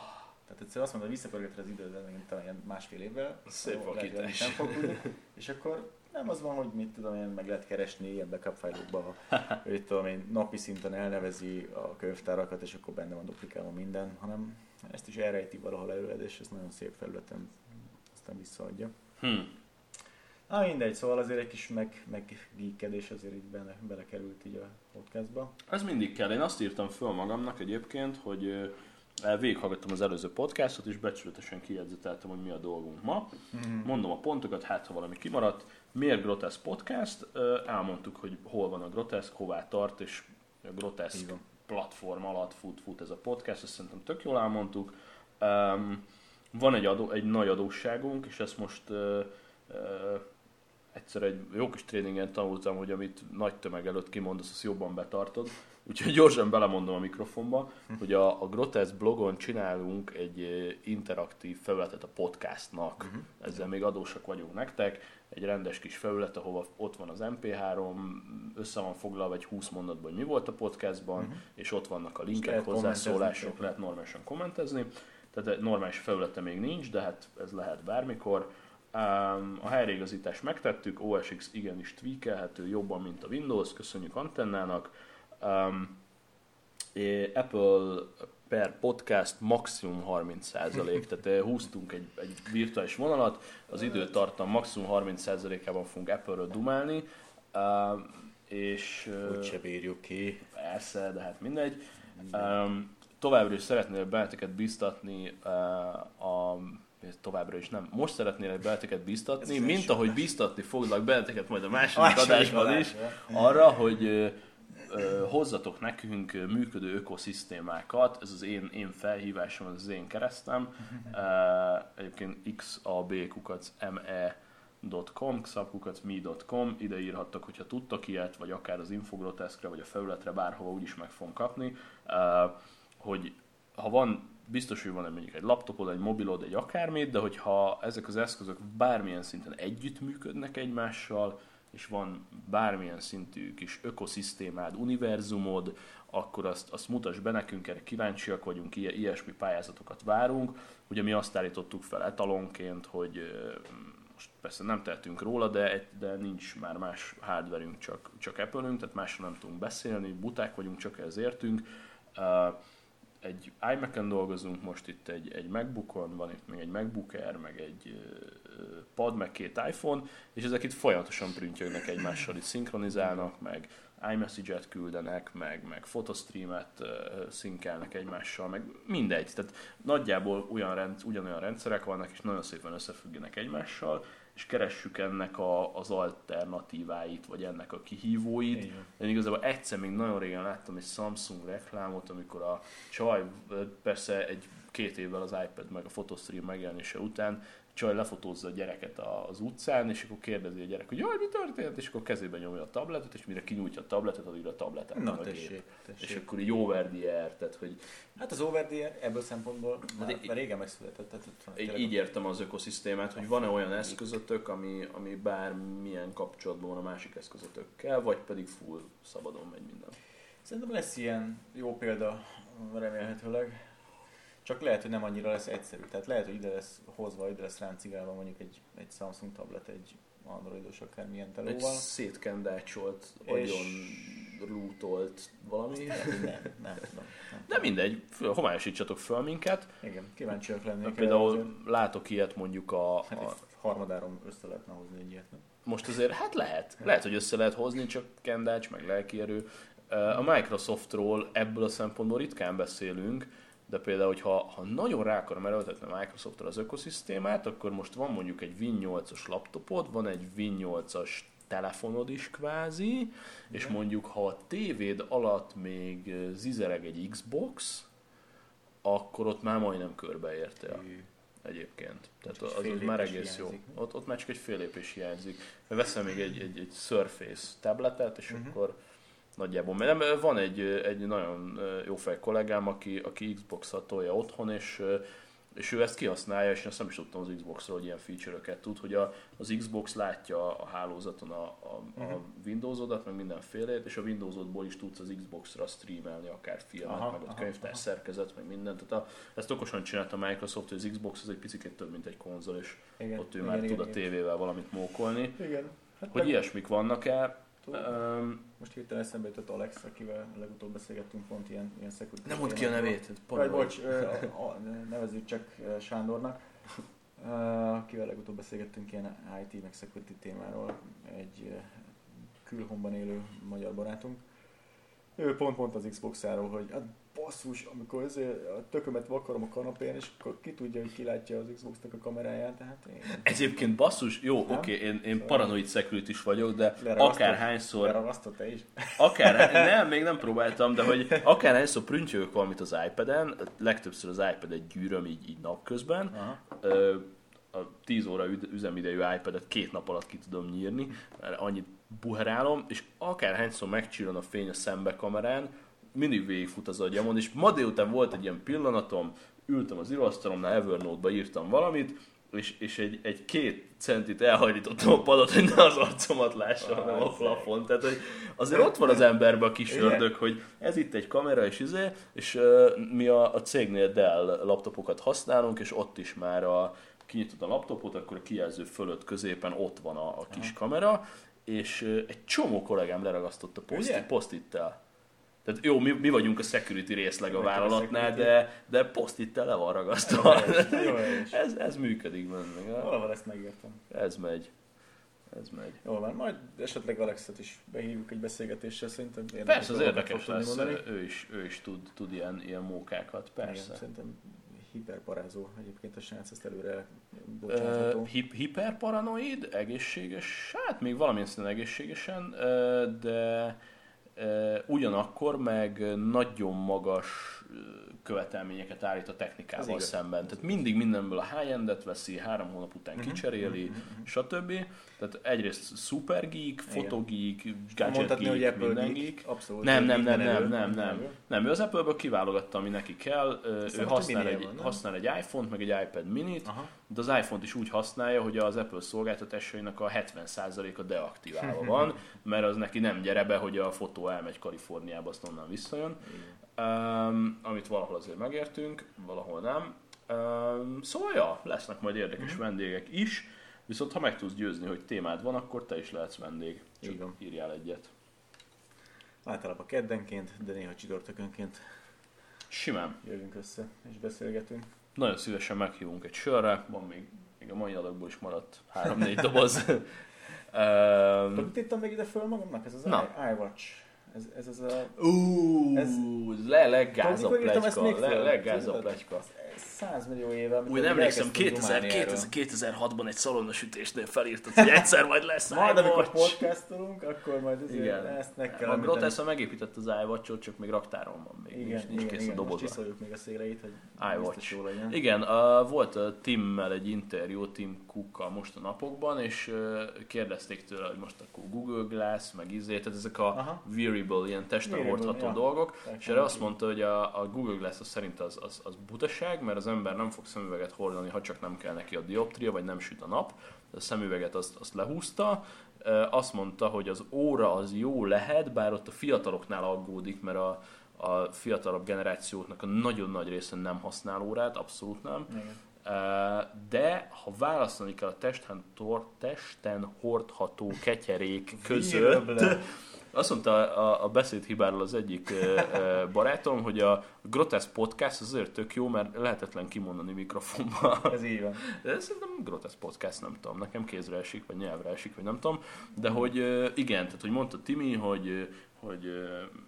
Tehát egyszer azt mondod, hogy visszapörgeted az időt, megint talán ilyen másfél évvel, Szép vakítás. nem fog tudni, és akkor nem az van, hogy mit tudom én, meg lehet keresni ilyen backup fájlokba, hogy tudom én, napi szinten elnevezi a könyvtárakat, és akkor benne van duplikálva minden, hanem ezt is elrejti valahol előled, és ez nagyon szép felületen aztán visszaadja. Hm. Á, mindegy, szóval azért egy kis meg, meggeekedés azért így bele, belekerült így a podcastba. Ez mindig kell. Én azt írtam föl magamnak egyébként, hogy végighallgattam az előző podcastot, és becsületesen kijegyzeteltem, hogy mi a dolgunk ma. Mondom a pontokat, hát ha valami kimaradt. Miért Grotesque Podcast? Elmondtuk, hogy hol van a Grotesque, hová tart, és a van. platform alatt fut, fut ez a podcast, ezt szerintem tök jól elmondtuk. Um, van egy, adó, egy nagy adósságunk, és ezt most uh, uh, egyszer egy jó kis tréningen tanultam, hogy amit nagy tömeg előtt kimondasz, azt jobban betartod. Úgyhogy gyorsan belemondom a mikrofonba, hogy a, a Grotesque blogon csinálunk egy ö, interaktív felületet a podcastnak. Mhm. Ezzel még adósak vagyunk nektek. Egy rendes kis felület, ahova ott van az MP3, össze van foglalva egy 20 mondatban, hogy mi volt a podcastban, Mhm. és ott vannak a linkek, lehet hozzászólások, lehet normálisan kommentezni. Tehát normális felülete még nincs, de hát ez lehet bármikor. Um, a helyreigazítást megtettük, OS X igenis tweakelhető jobban, mint a Windows, köszönjük antennának. Um, Apple per podcast maximum 30%, tehát eh, húztunk egy, egy virtuális vonalat, az időtartam maximum 30%-ában fogunk Apple-ről dumálni, um, és Úgyse bírjuk ki. persze, de hát mindegy. Um, továbbra is szeretnél benneteket biztatni uh, a továbbra is nem. Most szeretnélek benneteket Ez biztatni, mint ahogy biztatni foglak benneteket majd a második második adásban is, arra, hogy hozzatok nekünk működő ökoszisztémákat, ez az én, én felhívásom, ez az én keresztem. Uh, egyébként xabkukac me .com, xabkukacmi.com, ide írhattok, hogyha tudtok ilyet, vagy akár az infogroteszkre, vagy a felületre, bárhova úgyis meg fogom kapni, hogy ha van, biztos, hogy van egy mondjuk egy laptopod, egy mobilod, egy akármit, de hogyha ezek az eszközök bármilyen szinten együttműködnek egymással, és van bármilyen szintű kis ökoszisztémád, univerzumod, akkor azt, azt mutasd be nekünk, erre kíváncsiak vagyunk, ilyesmi pályázatokat várunk. Ugye mi azt állítottuk fel etalonként, hogy most persze nem tehetünk róla, de, de nincs már más hardverünk, csak, csak Apple-ünk, tehát másról nem tudunk beszélni, buták vagyunk, csak ez értünk. Uh, egy iMac-en dolgozunk, most itt egy, egy MacBookon, van itt még egy MacBook Air, meg egy pad, meg két iPhone, és ezek itt folyamatosan prüntjögnek egymással, itt szinkronizálnak, meg iMessage-et küldenek, meg, meg fotostreamet uh, szinkelnek egymással, meg mindegy. Tehát nagyjából olyan rend, ugyanolyan rendszerek vannak, és nagyon szépen összefüggenek egymással, és keressük ennek a, az alternatíváit, vagy ennek a kihívóit. Igen. Én igazából egyszer még nagyon régen láttam egy Samsung reklámot, amikor a csaj, persze egy két évvel az iPad meg a fotostream megjelenése után csaj lefotózza a gyereket az utcán, és akkor kérdezi a gyerek, hogy jaj, mi történt, és akkor kezébe nyomja a tabletet, és mire kinyújtja a tabletet, addigra a tabletet Na, tessék, tessék. És akkor így over the air, tehát hogy... Hát az over the air ebből szempontból már, már régen megszületett. Tehát így, így értem az ökoszisztémát, hogy van-e olyan eszközötök, ami, ami bármilyen kapcsolatban van a másik eszközötökkel, vagy pedig full szabadon megy minden. Szerintem lesz ilyen jó példa remélhetőleg. Csak lehet, hogy nem annyira lesz egyszerű. Tehát lehet, hogy ide lesz hozva, ide lesz ráncigálva mondjuk egy, egy Samsung tablet, egy androidos akármilyen telóval. Egy szétkendácsolt, agyon rútolt valami. Nem, nem, nem, nem. De mindegy, homályosítsatok föl minket. Igen, kíváncsiak lennék. Például azért... látok ilyet mondjuk a... Hát a... harmadáron össze lehetne hozni egy ilyet, nem? Most azért, hát lehet. Lehet, hogy össze lehet hozni, csak kendács, meg lelkierő. A Microsoftról ebből a szempontból ritkán beszélünk, de például, hogyha ha nagyon rá akarom erőltetni a Microsoftra az ökoszisztémát, akkor most van mondjuk egy Win 8-os laptopod, van egy Win 8-as telefonod is kvázi, Igen. és mondjuk ha a tévéd alatt még zizereg egy Xbox, akkor ott már majdnem körbeértél. Egyébként. Tehát az, az már egész hiányzik. jó. Ott, ott már csak egy fél lépés hiányzik. Veszem még egy, egy, egy Surface tabletet, és uh-huh. akkor nagyjából. Mert nem, van egy, egy nagyon jó fej kollégám, aki, aki Xbox-at tolja otthon, és, és ő ezt kihasználja, és én azt nem is tudtam az Xbox-ról, hogy ilyen feature-öket tud, hogy a, az Xbox látja a hálózaton a, a, a uh-huh. Windows-odat, meg mindenfélét, és a Windows-odból is tudsz az Xbox-ra streamelni, akár filmet, aha, meg a könyvtár aha. szerkezet, meg mindent. Tehát a, ezt okosan csinálta a Microsoft, hogy az Xbox az egy picit több, mint egy konzol, és igen, ott ő igen, már igen, tud igen. a tévével valamit mókolni. Igen. Hát hogy meg... ilyesmik vannak-e, Um, Most hirtelen eszembe jutott Alex, akivel legutóbb beszélgettünk pont ilyen, ilyen security Nem mondd ki a nevét. Vagy bocs, nevezzük csak Sándornak, akivel legutóbb beszélgettünk ilyen IT meg security témáról, egy külhomban élő magyar barátunk. Ő pont mondta az Xbox-áról, hogy hát basszus, amikor azért a tökömet vakarom a kanapén, és akkor ki tudja, hogy kilátja az Xbox-nak a kameráját, tehát én... Egyébként basszus, jó, oké, okay, én, én paranoid security is vagyok, de akárhányszor... Leragasztott te is? Akár, nem, még nem próbáltam, de hogy akárhányszor prüntjövök valamit az iPad-en, legtöbbször az iPad egy gyűröm így, így napközben, a 10 óra üzemidejű iPad-et két nap alatt ki tudom nyírni, mert annyit buherálom, és akárhányszor megcsillan a fény a szembe kamerán, mindig végigfut az agyamon, és ma délután volt egy ilyen pillanatom, ültem az íróasztalomnál, Evernote-ba írtam valamit, és, és egy, egy két centit elhajlítottam a padot, hogy ne az arcomat lássa, ah, hanem a plafon. Tehát, hogy azért ott van az emberben a kis ördög, hogy ez itt egy kamera, és izé, és uh, mi a, a cégnél Dell laptopokat használunk, és ott is már a, kinyitod a laptopot, akkor a kijelző fölött középen ott van a, a kis kamera, és uh, egy csomó kollégám leragasztott a post, post-it-tel. Tehát jó, mi, mi vagyunk a security részleg a vállalatnál, de, de post-it le van ragasztva. ez, ez működik benne. Valahol ezt megértem. Ez megy. Ez megy. Jó van, majd esetleg Alexet is behívjuk egy beszélgetésre, szerintem érdekes. Persze, az érdekes lesz, ő is, ő is tud, tud ilyen, ilyen mókákat, persze. Igen, szerintem hiperparázó egyébként a srác, ezt előre bocsánatható. Uh, hip, hiperparanoid, egészséges, hát még valamilyen szinten egészségesen, de ugyanakkor meg nagyon magas követelményeket állít a technikával szemben. Tehát mindig mindenből a high-endet veszi, három hónap után uh-huh, kicseréli, uh-huh. stb. Tehát egyrészt super geek, fotogeek, gadget Mondhatni, geek, hogy minden geek. geek. Abszolút. Nem, nem, nem, nem, nem, nem. Nem, ő az Apple-ből kiválogatta, ami neki kell. Ő használ egy, van, használ egy iPhone-t, meg egy iPad mini-t, Aha. de az iPhone-t is úgy használja, hogy az Apple szolgáltatásainak a 70%-a deaktiválva van, mert az neki nem gyere be, hogy a fotó elmegy Kaliforniába, azt onnan visszajön. Um, amit valahol azért megértünk, valahol nem. Um, szóval ja, lesznek majd érdekes mm-hmm. vendégek is. Viszont ha meg tudsz győzni, hogy témád van, akkor te is lehetsz vendég. Csak Igen. írjál egyet. Általában keddenként, de néha csütörtökönként. Simán. jövünk össze és beszélgetünk. Nagyon szívesen meghívunk egy sörre, van még, még a mai adagból is maradt 3-4 doboz. Tudod, itt még ide föl magamnak? Ez az. I- iWatch. Ez, ez az a... Ú, Ez- le, leggáz a Tudod, mikor írtam ezt még le, föl? leggáz a Tudod? pletyka. Ez 100 millió éve. Úgy emlékszem, elkezdtünk 2000, Romániáról. 2000, 2006-ban egy szalonosütésnél felírtad, hogy egyszer majd lesz Majd, amikor podcastolunk, akkor majd azért Igen. ezt meg kell A. Grotesza megépített az iWatch-ot, csak még raktáron van még. Igen, nincs, nincs igen, kész igen, a most dobozba. csiszoljuk még a széleit, hogy iWatch. jó legyen. Igen, uh, volt a Timmel egy interjú, Tim Cookkal most a napokban, és uh, kérdezték tőle, hogy most akkor Google Glass, meg izé, tehát ezek a Aha. wearable, ilyen testen Wearable, hordható ja. dolgok, Tehát és erre azt mondta, hogy a, a Google Glass az szerint az, az, az butaság, mert az ember nem fog szemüveget hordani, ha csak nem kell neki a dioptria, vagy nem süt a nap. A szemüveget azt, azt lehúzta. Azt mondta, hogy az óra az jó lehet, bár ott a fiataloknál aggódik, mert a, a fiatalabb generációknak a nagyon nagy része nem használ órát, abszolút nem. Igen. De ha választani kell a testen, tor, testen hordható ketyerék között. Azt mondta a, a beszédhibáról az egyik barátom, hogy a Grotesque Podcast az azért tök jó, mert lehetetlen kimondani mikrofonba. Ez így van. De szerintem Grotesque Podcast, nem tudom, nekem kézre esik, vagy nyelvre esik, vagy nem tudom. De hogy igen, tehát hogy mondta Timi, hogy hogy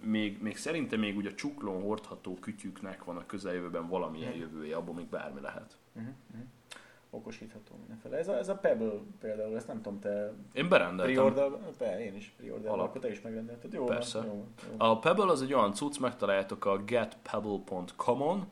még, még szerintem még ugye a csuklón hordható kütyüknek van a közeljövőben valamilyen jövője, abból még bármi lehet. Uh-huh, uh-huh. Okosítható mindenféle. Ez a, ez a Pebble például, ezt nem tudom, te Én berendeltem. preorder, be, én is preorder, Alap. akkor te is megrendelted. Jó, Persze. Van, jó, jó. A Pebble az egy olyan cucc, megtaláljátok a getpebble.com-on.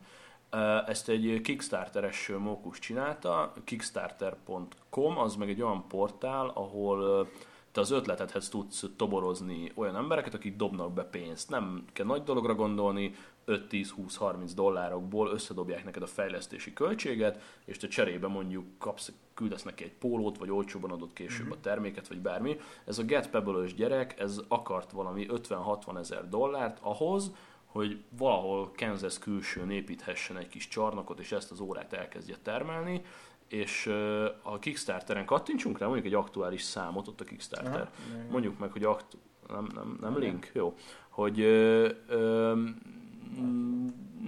Ezt egy Kickstarteres mókus csinálta, kickstarter.com, az meg egy olyan portál, ahol te az ötletedhez tudsz toborozni olyan embereket, akik dobnak be pénzt. Nem kell nagy dologra gondolni, 5-10-20-30 dollárokból összedobják neked a fejlesztési költséget, és te cserébe mondjuk kapsz, küldesz neki egy pólót, vagy olcsóban adott később a terméket, vagy bármi. Ez a Get pebble gyerek, ez akart valami 50-60 ezer dollárt ahhoz, hogy valahol Kansas külsőn építhessen egy kis csarnokot, és ezt az órát elkezdje termelni, és a Kickstarteren kattintsunk rá, mondjuk egy aktuális számot, ott a Kickstarter. Aha, Mondjuk meg, hogy aktu- nem, nem, nem link, jó. Hogy ö, ö,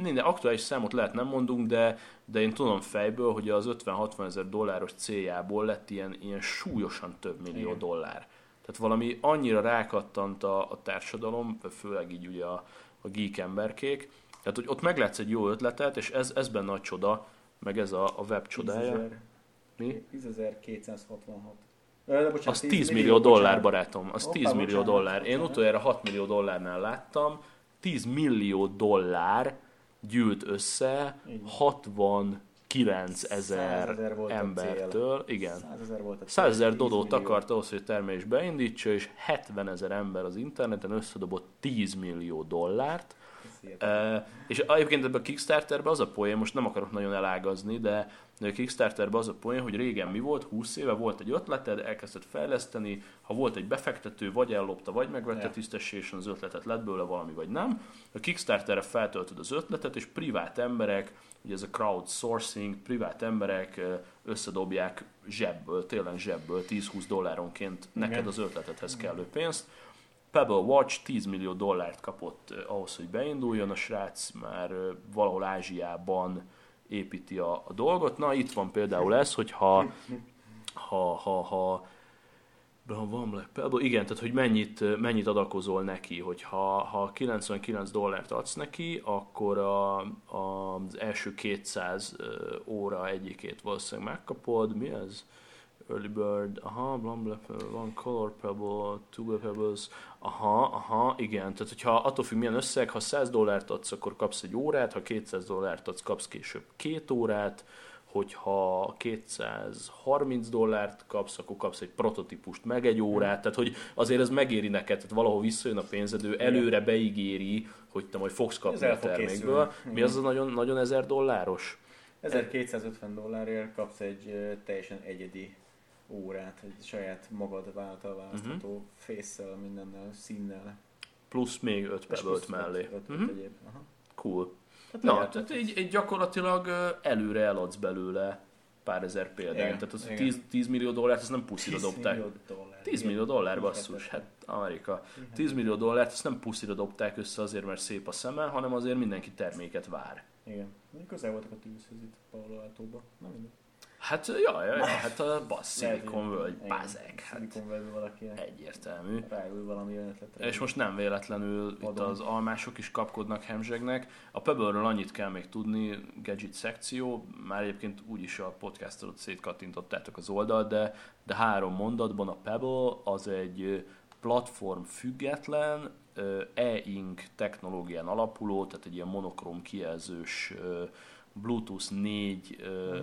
minden aktuális számot lehet nem mondunk, de, de én tudom fejből, hogy az 50-60 ezer dolláros céljából lett ilyen, ilyen súlyosan több millió Igen. dollár. Tehát valami annyira rákattant a, a társadalom, főleg így ugye a, a geek emberkék, tehát hogy ott meglátsz egy jó ötletet, és ez, ez benne a csoda, meg ez a, a web csodája. 10.000 Mi? 10.266. Ö, De bocsánat, Az 10 millió dollár, barátom. Az Hoppá, 10 millió bocsánat, dollár. Én bocsánat. utoljára 6 millió dollárnál láttam. 10 millió dollár gyűlt össze van. 69 100 ezer embertől. Igen. 100 ezer volt a 100 ezer 10 dodót akart ahhoz, hogy a termelés beindítsa, és 70 ezer ember az interneten összedobott 10 millió dollárt. Uh, és egyébként ebben a Kickstarterben az a poén, most nem akarok nagyon elágazni, de de a Kickstarterben az a poén, hogy régen mi volt, 20 éve volt egy ötleted, elkezdted fejleszteni, ha volt egy befektető, vagy ellopta, vagy megvette Ja. tisztességesen az ötletet, lett belőle valami, vagy nem. A Kickstarterre feltöltöd az ötletet, és privát emberek, ugye ez a crowdsourcing, privát emberek összedobják zsebből, tényleg zsebből, 10-20 dolláronként neked Igen. az ötletedhez kellő pénzt. Pebble Watch 10 millió dollárt kapott ahhoz, hogy beinduljon, a srác már valahol Ázsiában építi a, a dolgot. Na, itt van például ez, hogy ha, ha, ha, ha van Black Pebble, igen, tehát hogy mennyit, mennyit adakozol neki, hogy ha, ha 99 dollárt adsz neki, akkor a, a, az első 200 eh, óra egyikét valószínűleg megkapod. Mi ez? Early Bird, aha, blam, van Color Pebble, Two Pebbles, aha, aha, igen, tehát hogyha attól függ milyen összeg, ha 100 dollárt adsz, akkor kapsz egy órát, ha 200 dollárt adsz, kapsz később két órát, hogyha 230 dollárt kapsz, akkor kapsz egy prototípust, meg egy órát, tehát hogy azért ez megéri neked, tehát valahol visszajön a pénzed, ő előre beígéri, hogy te majd fogsz kapni Ez a termékből. Mi az a nagyon, nagyon ezer dolláros? 1250 dollárért kapsz egy teljesen egyedi órát, egy saját magad által választható uh-huh. face mindennel, színnel. Plusz még 5 És pebble plusz mellé. öt- öt- öt Mhm. egyéb. Aha. Cool. Hát Na, lehet, tehát így, így gyakorlatilag előre eladsz belőle pár ezer példány. Igen, Tehát az igen. 10, 10 millió dollárt, ezt nem puszira 10 dobták. millió dollár. 10 millió dollár basszus, hát Amerika. 10 millió dollárt ezt nem puszira dobták össze azért, mert szép a szeme, hanem azért mindenki terméket vár. Igen. Közel voltak a tűzhöz itt Palo Altóba. Nem mindegy. Hát jaj, jaj, hát a bassz Silicon igen, bazeg, hát Silicon Valley valakinek egyértelmű. ráül valami olyan ötletre. És most nem véletlenül itt Adom. az almások is kapkodnak, hemzsegnek. A Pebble-ről annyit kell még tudni, gadget szekció, már egyébként úgyis a podcast alatt szétkattintottátok az oldalt, de, de három mondatban a Pebble az egy platform független, e-ink technológián alapuló, tehát egy ilyen monokróm kijelzős Bluetooth 4 ö,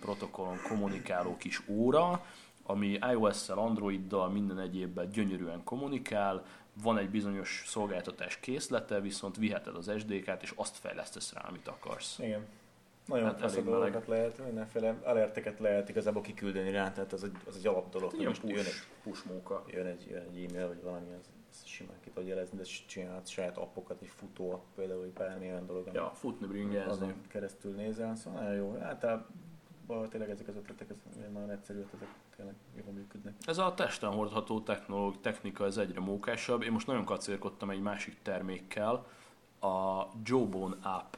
protokollon kommunikáló kis óra, ami iOS-szel, Androiddal, minden egyébben gyönyörűen kommunikál, van egy bizonyos szolgáltatás készlete, viszont viheted az SDK-t, és azt fejlesztesz rá, amit akarsz. Igen. Nagyon Hát hát elég dolgokat lehet, mindenféle alerteket lehet igazából kiküldeni rá, tehát az egy, az egy alap dolog. Ilyen Most jön egy, push, push munka. jön egy, jön egy e-mail, vagy valami, az, az simán ki tud jelezni, de csinálhat saját appokat, egy futó app például, vagy bármi olyan dolog, Ja, futni, bringázni. azon keresztül nézel, szóval nagyon jó. Általában tényleg ezek az ötletek, ez nagyon egyszerű ötletek, tényleg jól működnek. Ez a testen hordható technológ, technika, ez egyre mókásabb. Én most nagyon kacérkodtam egy másik termékkel, a Jawbone App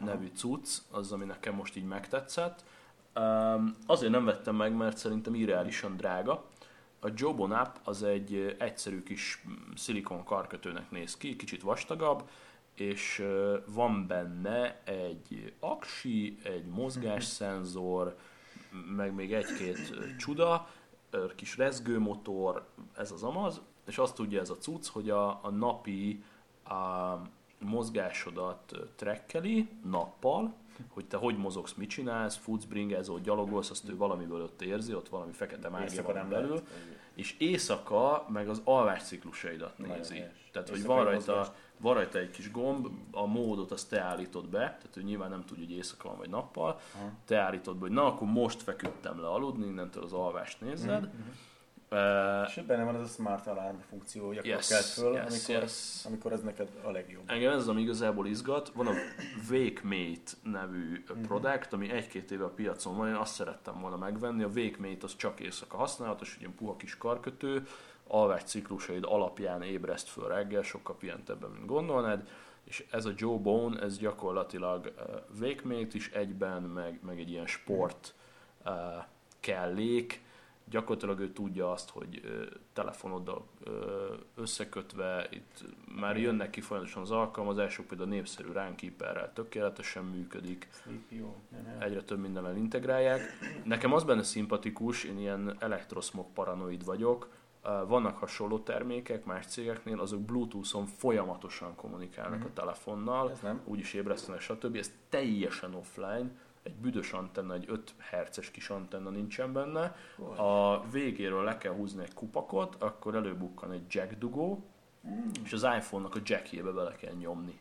nevű cucc, az, ami nekem most így megtetszett. Azért nem vettem meg, mert szerintem irreálisan drága. A Jawbone App az egy egyszerű kis mm, szilikon karkötőnek néz ki, kicsit vastagabb, és van benne egy aksi, egy mozgásszenzor, meg még egy-két csuda, kis rezgőmotor, ez az amaz, és azt tudja ez a cucc, hogy a, a napi a mozgásodat trekkeli nappal, hogy te hogy mozogsz, mit csinálsz, futsz, bringázol, gyalogolsz, azt ő valamiből ott érzi, ott valami fekete mágia van belül, lehet. és éjszaka meg az alvás ciklusaidat Nagyon nézi. helyes. Tehát, hogy van rajta, van rajta egy kis gomb, a módot azt te állítod be, tehát ő nyilván nem tudja, hogy éjszaka van vagy nappal, Aha. te állítod be, hogy na, akkor most feküdtem le aludni, innentől az alvást nézed. Mhm, mhm. Uh, És benne van az a smart alarm funkció, hogy Yes, kelt föl, yes, amikor, yes. amikor ez neked a legjobb. Engem ez az, ami igazából izgat. Van a WakeMate nevű Mhm. product, ami egy-két éve a piacon van, én azt szerettem volna megvenni. A WakeMate az csak éjszaka használatos, egy ilyen puha kis karkötő, alvás ciklusaid alapján ébreszt föl reggel, sokkal pihentebben, mint gondolnád. És ez a Joe Bone, ez gyakorlatilag uh, is egyben, meg, meg egy ilyen sport uh, kellék, gyakorlatilag ő tudja azt, hogy telefonoddal összekötve, itt már jönnek ki folyamatosan az alkalmazások, például a népszerű Runkeeperrel tökéletesen működik, egyre több mindennel integrálják. Nekem az benne szimpatikus, én ilyen elektroszmog paranoid vagyok, vannak hasonló termékek más cégeknél, azok Bluetooth-on folyamatosan kommunikálnak Mhm. a telefonnal, úgyis ébresztenek, stb. Ez teljesen offline, egy büdös antenna, egy 5 herces kis antenna nincsen benne, a végéről le kell húzni egy kupakot, akkor előbukkan egy jack dugó, és az iPhone-nak a jackjébe bele kell nyomni.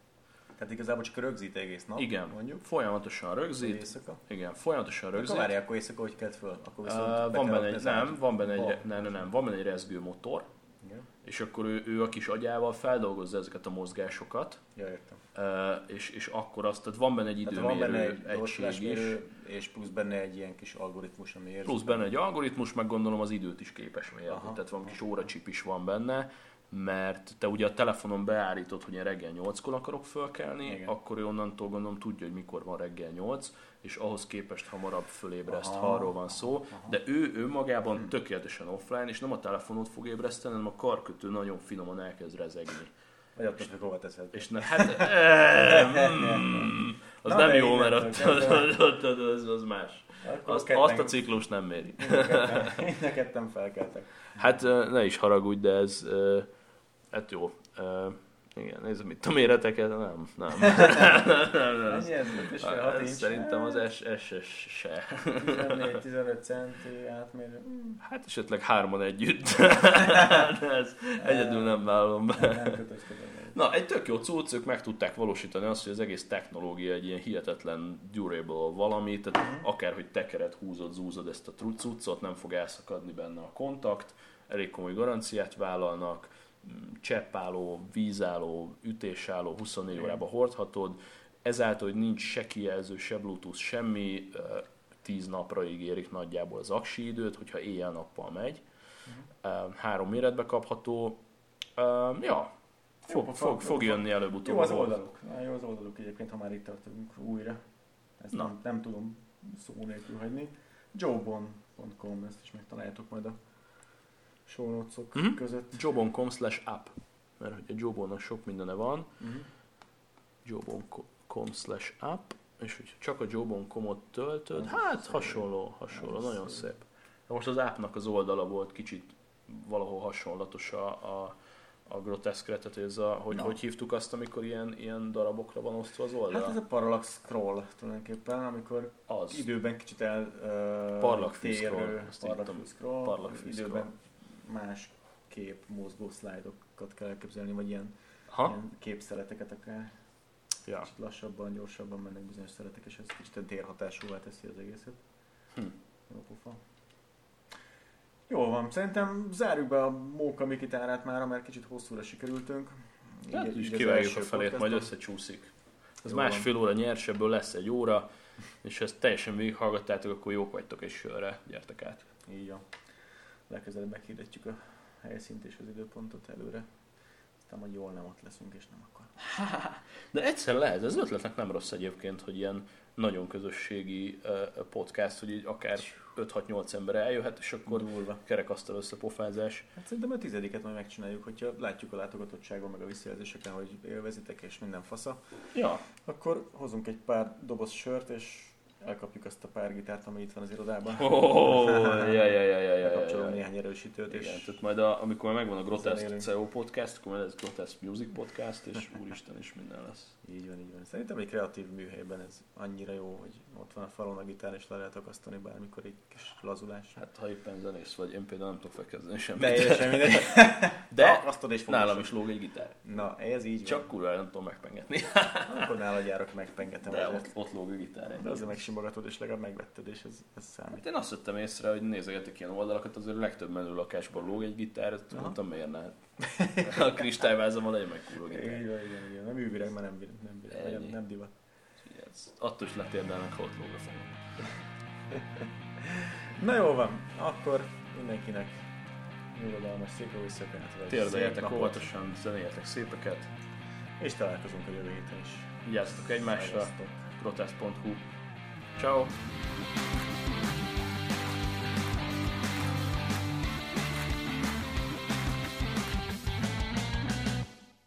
Tehát igazából csak rögzít egész nap, Igen, mondjuk. folyamatosan rögzít, éjszaka. igen, folyamatosan Akkor rögzít. várják, akkor éjszaka, hogy kelt föl. Akkor viszont Uh, van benne egy, nem, van benne egy, nem, nem, nem, van benne egy rezgő motor, Igen. és akkor ő, ő a kis agyával feldolgozza ezeket a mozgásokat, Ja, értem. uh, és, és akkor azt, tehát van benne egy Tehát van időmérő benne egy egység is, és plusz benne egy ilyen kis algoritmus, ami érzi. Plusz benne egy algoritmus, meg gondolom az időt is képes mérni. Aha. Tehát van kis óracsip is van benne, mert te ugye a telefonon beállítod, hogy én reggel 8-kor akarok fölkelni, Igen. akkor ő onnantól gondolom tudja, hogy mikor van reggel 8, és ahhoz képest hamarabb fölébreszt, Aha. ha arról van szó. De ő önmagában tökéletesen offline, és nem a telefonot fog ébreszteni, hanem a karkötő nagyon finoman elkezd rezegni. Vagy attól függ, hova teszed. És ne, hát, eh, mm, az Na, nem jó, mert ott, kezdve- ott, ott, az, az más. Akkor Azt, ketten- azt a ciklus nem méri. mind a ketten- felkeltek. Hát ö, ne is haragudj, de ez, ö, hát jó. Ö, Igen, nézd, mit a méreteket, nem, nem. nem, nem, Ennyi ez? 5 és fél, 6 ez inch? Szerintem az SS se. 14-15 centi átmérő. Hát esetleg hárman együtt. De ez egyedül nem vállalom be. Nem. Na, egy tök jó cucc, ők meg tudták valósítani azt, hogy az egész technológia egy ilyen hihetetlen durable valami, tehát akárhogy tekered, húzod, zúzod ezt a cuccot, nem fog elszakadni benne a kontakt, elég komoly garanciát vállalnak, cseppálló, vízálló, ütésálló, 24 Igen. órában hordhatod, ezáltal, hogy nincs se kijelző, se bluetooth, semmi, ö, 10 napra ígérik nagyjából az aksi időt, hogyha éjjel-nappal megy. Uh, három méretbe kapható. Uh, ja, fog, fog, fog jönni előbb-utóbb. Jó az oldaluk. Na, jó az oldaluk egyébként, ha már itt tartunk újra. Ezt Na. nem, nem tudom szó nélkül hagyni. jobon.com, ezt is megtaláljátok majd a show notes-ok Mhm. között. jobon.com slash app. Mert hogy a Jobonnak sok mindene van. Mhm. jobon.com slash app. És hogyha csak a jobon.com-ot töltöd, hát hasonló, hasonló, Az nagyon szép. szép. De most az appnak az oldala volt kicsit valahol hasonlatos a, a, a groteszkre, tehát ez a, hogy, Na. hogy hívtuk azt, amikor ilyen, ilyen darabokra van osztva az oldal? Hát ez a parallax scroll tulajdonképpen, amikor az. időben kicsit el uh, Parlagfű scroll, azt parlagfű írtam. scroll, időben más kép mozgó szlájdokat kell elképzelni, vagy ilyen, Ha? ilyen képszeleteket akár. Ja. Kicsit lassabban, gyorsabban mennek bizonyos szeletek, és ez kicsit térhatásúvá teszi az egészet. Hm. Jó pofa. Jól van, szerintem zárjuk be a Móka Mikitárát már, mert kicsit hosszúra sikerültünk. Hát Így- így kivágjuk a felét, majd összecsúszik. Ez Jó másfél óra nyers, ebből lesz egy óra, és ha ezt teljesen végighallgattátok, akkor jók vagytok egy sörre, gyertek át. Így van. Legközelebb meghirdetjük a helyszínt és az időpontot előre. Aztán majd jól nem ott leszünk, és nem akkor. De egyszer lehet, ez ötletnek nem rossz egyébként, hogy ilyen nagyon közösségi podcast, hogy így akár 5-6-8 ember eljöhet, és akkor Durva. kerekasztal összepofázás. Hát szerintem a tizediket majd megcsináljuk, hogyha látjuk a látogatottságon, meg a visszajelzéseken, hogy élvezitek és minden fasza. Ja, Akkor hozunk egy pár doboz sört, és elkapjuk azt a pár gitárt, ami itt van az irodában. oh, ja, ja, ja, ja, ja, ja, néhány erősítőt, Igen, és tehát majd a, amikor megvan a Grotesque. CO podcast, akkor majd ez Grotesque Music podcast, és úristen is minden lesz. így van, így van. Szerintem egy kreatív műhelyben ez annyira jó, hogy ott van a falon a gitár, és le lehet akasztani bármikor egy kis lazulás. Hát ha éppen zenész vagy, én például nem tudok felkezdeni semmit. Teljesen mindegy. De Na, azt tudod, és nálam is lóg egy gitár. Na, ez így Csak kurva nem tudom megpengetni. Akkor nálad járok, megpengetem De ott, ott lóg a gitár. De azért megsimogatod, és legalább megvetted, és ez, ez számít. Hát én azt vettem észre, hogy nézegetek ilyen oldalakat, azért a legtöbb menő lakásban lóg egy gitár, ezt Aha. mondtam miért ne. A kristályvázamon legyen meg kurva gitár. igen, igen, igen. Nem művileg, mert nem, nem, nem, Ennyi. nem divat. Ez Attól is letérdelnek, ha ott lóg a fejem. Na jó van, akkor mindenkinek nyugodalmas, szép jó vagy Térdeljetek óvatosan, zenéjetek szépeket, és találkozunk a jövő héten is. vigyázzatok egymásra, protest.hu. Tchau.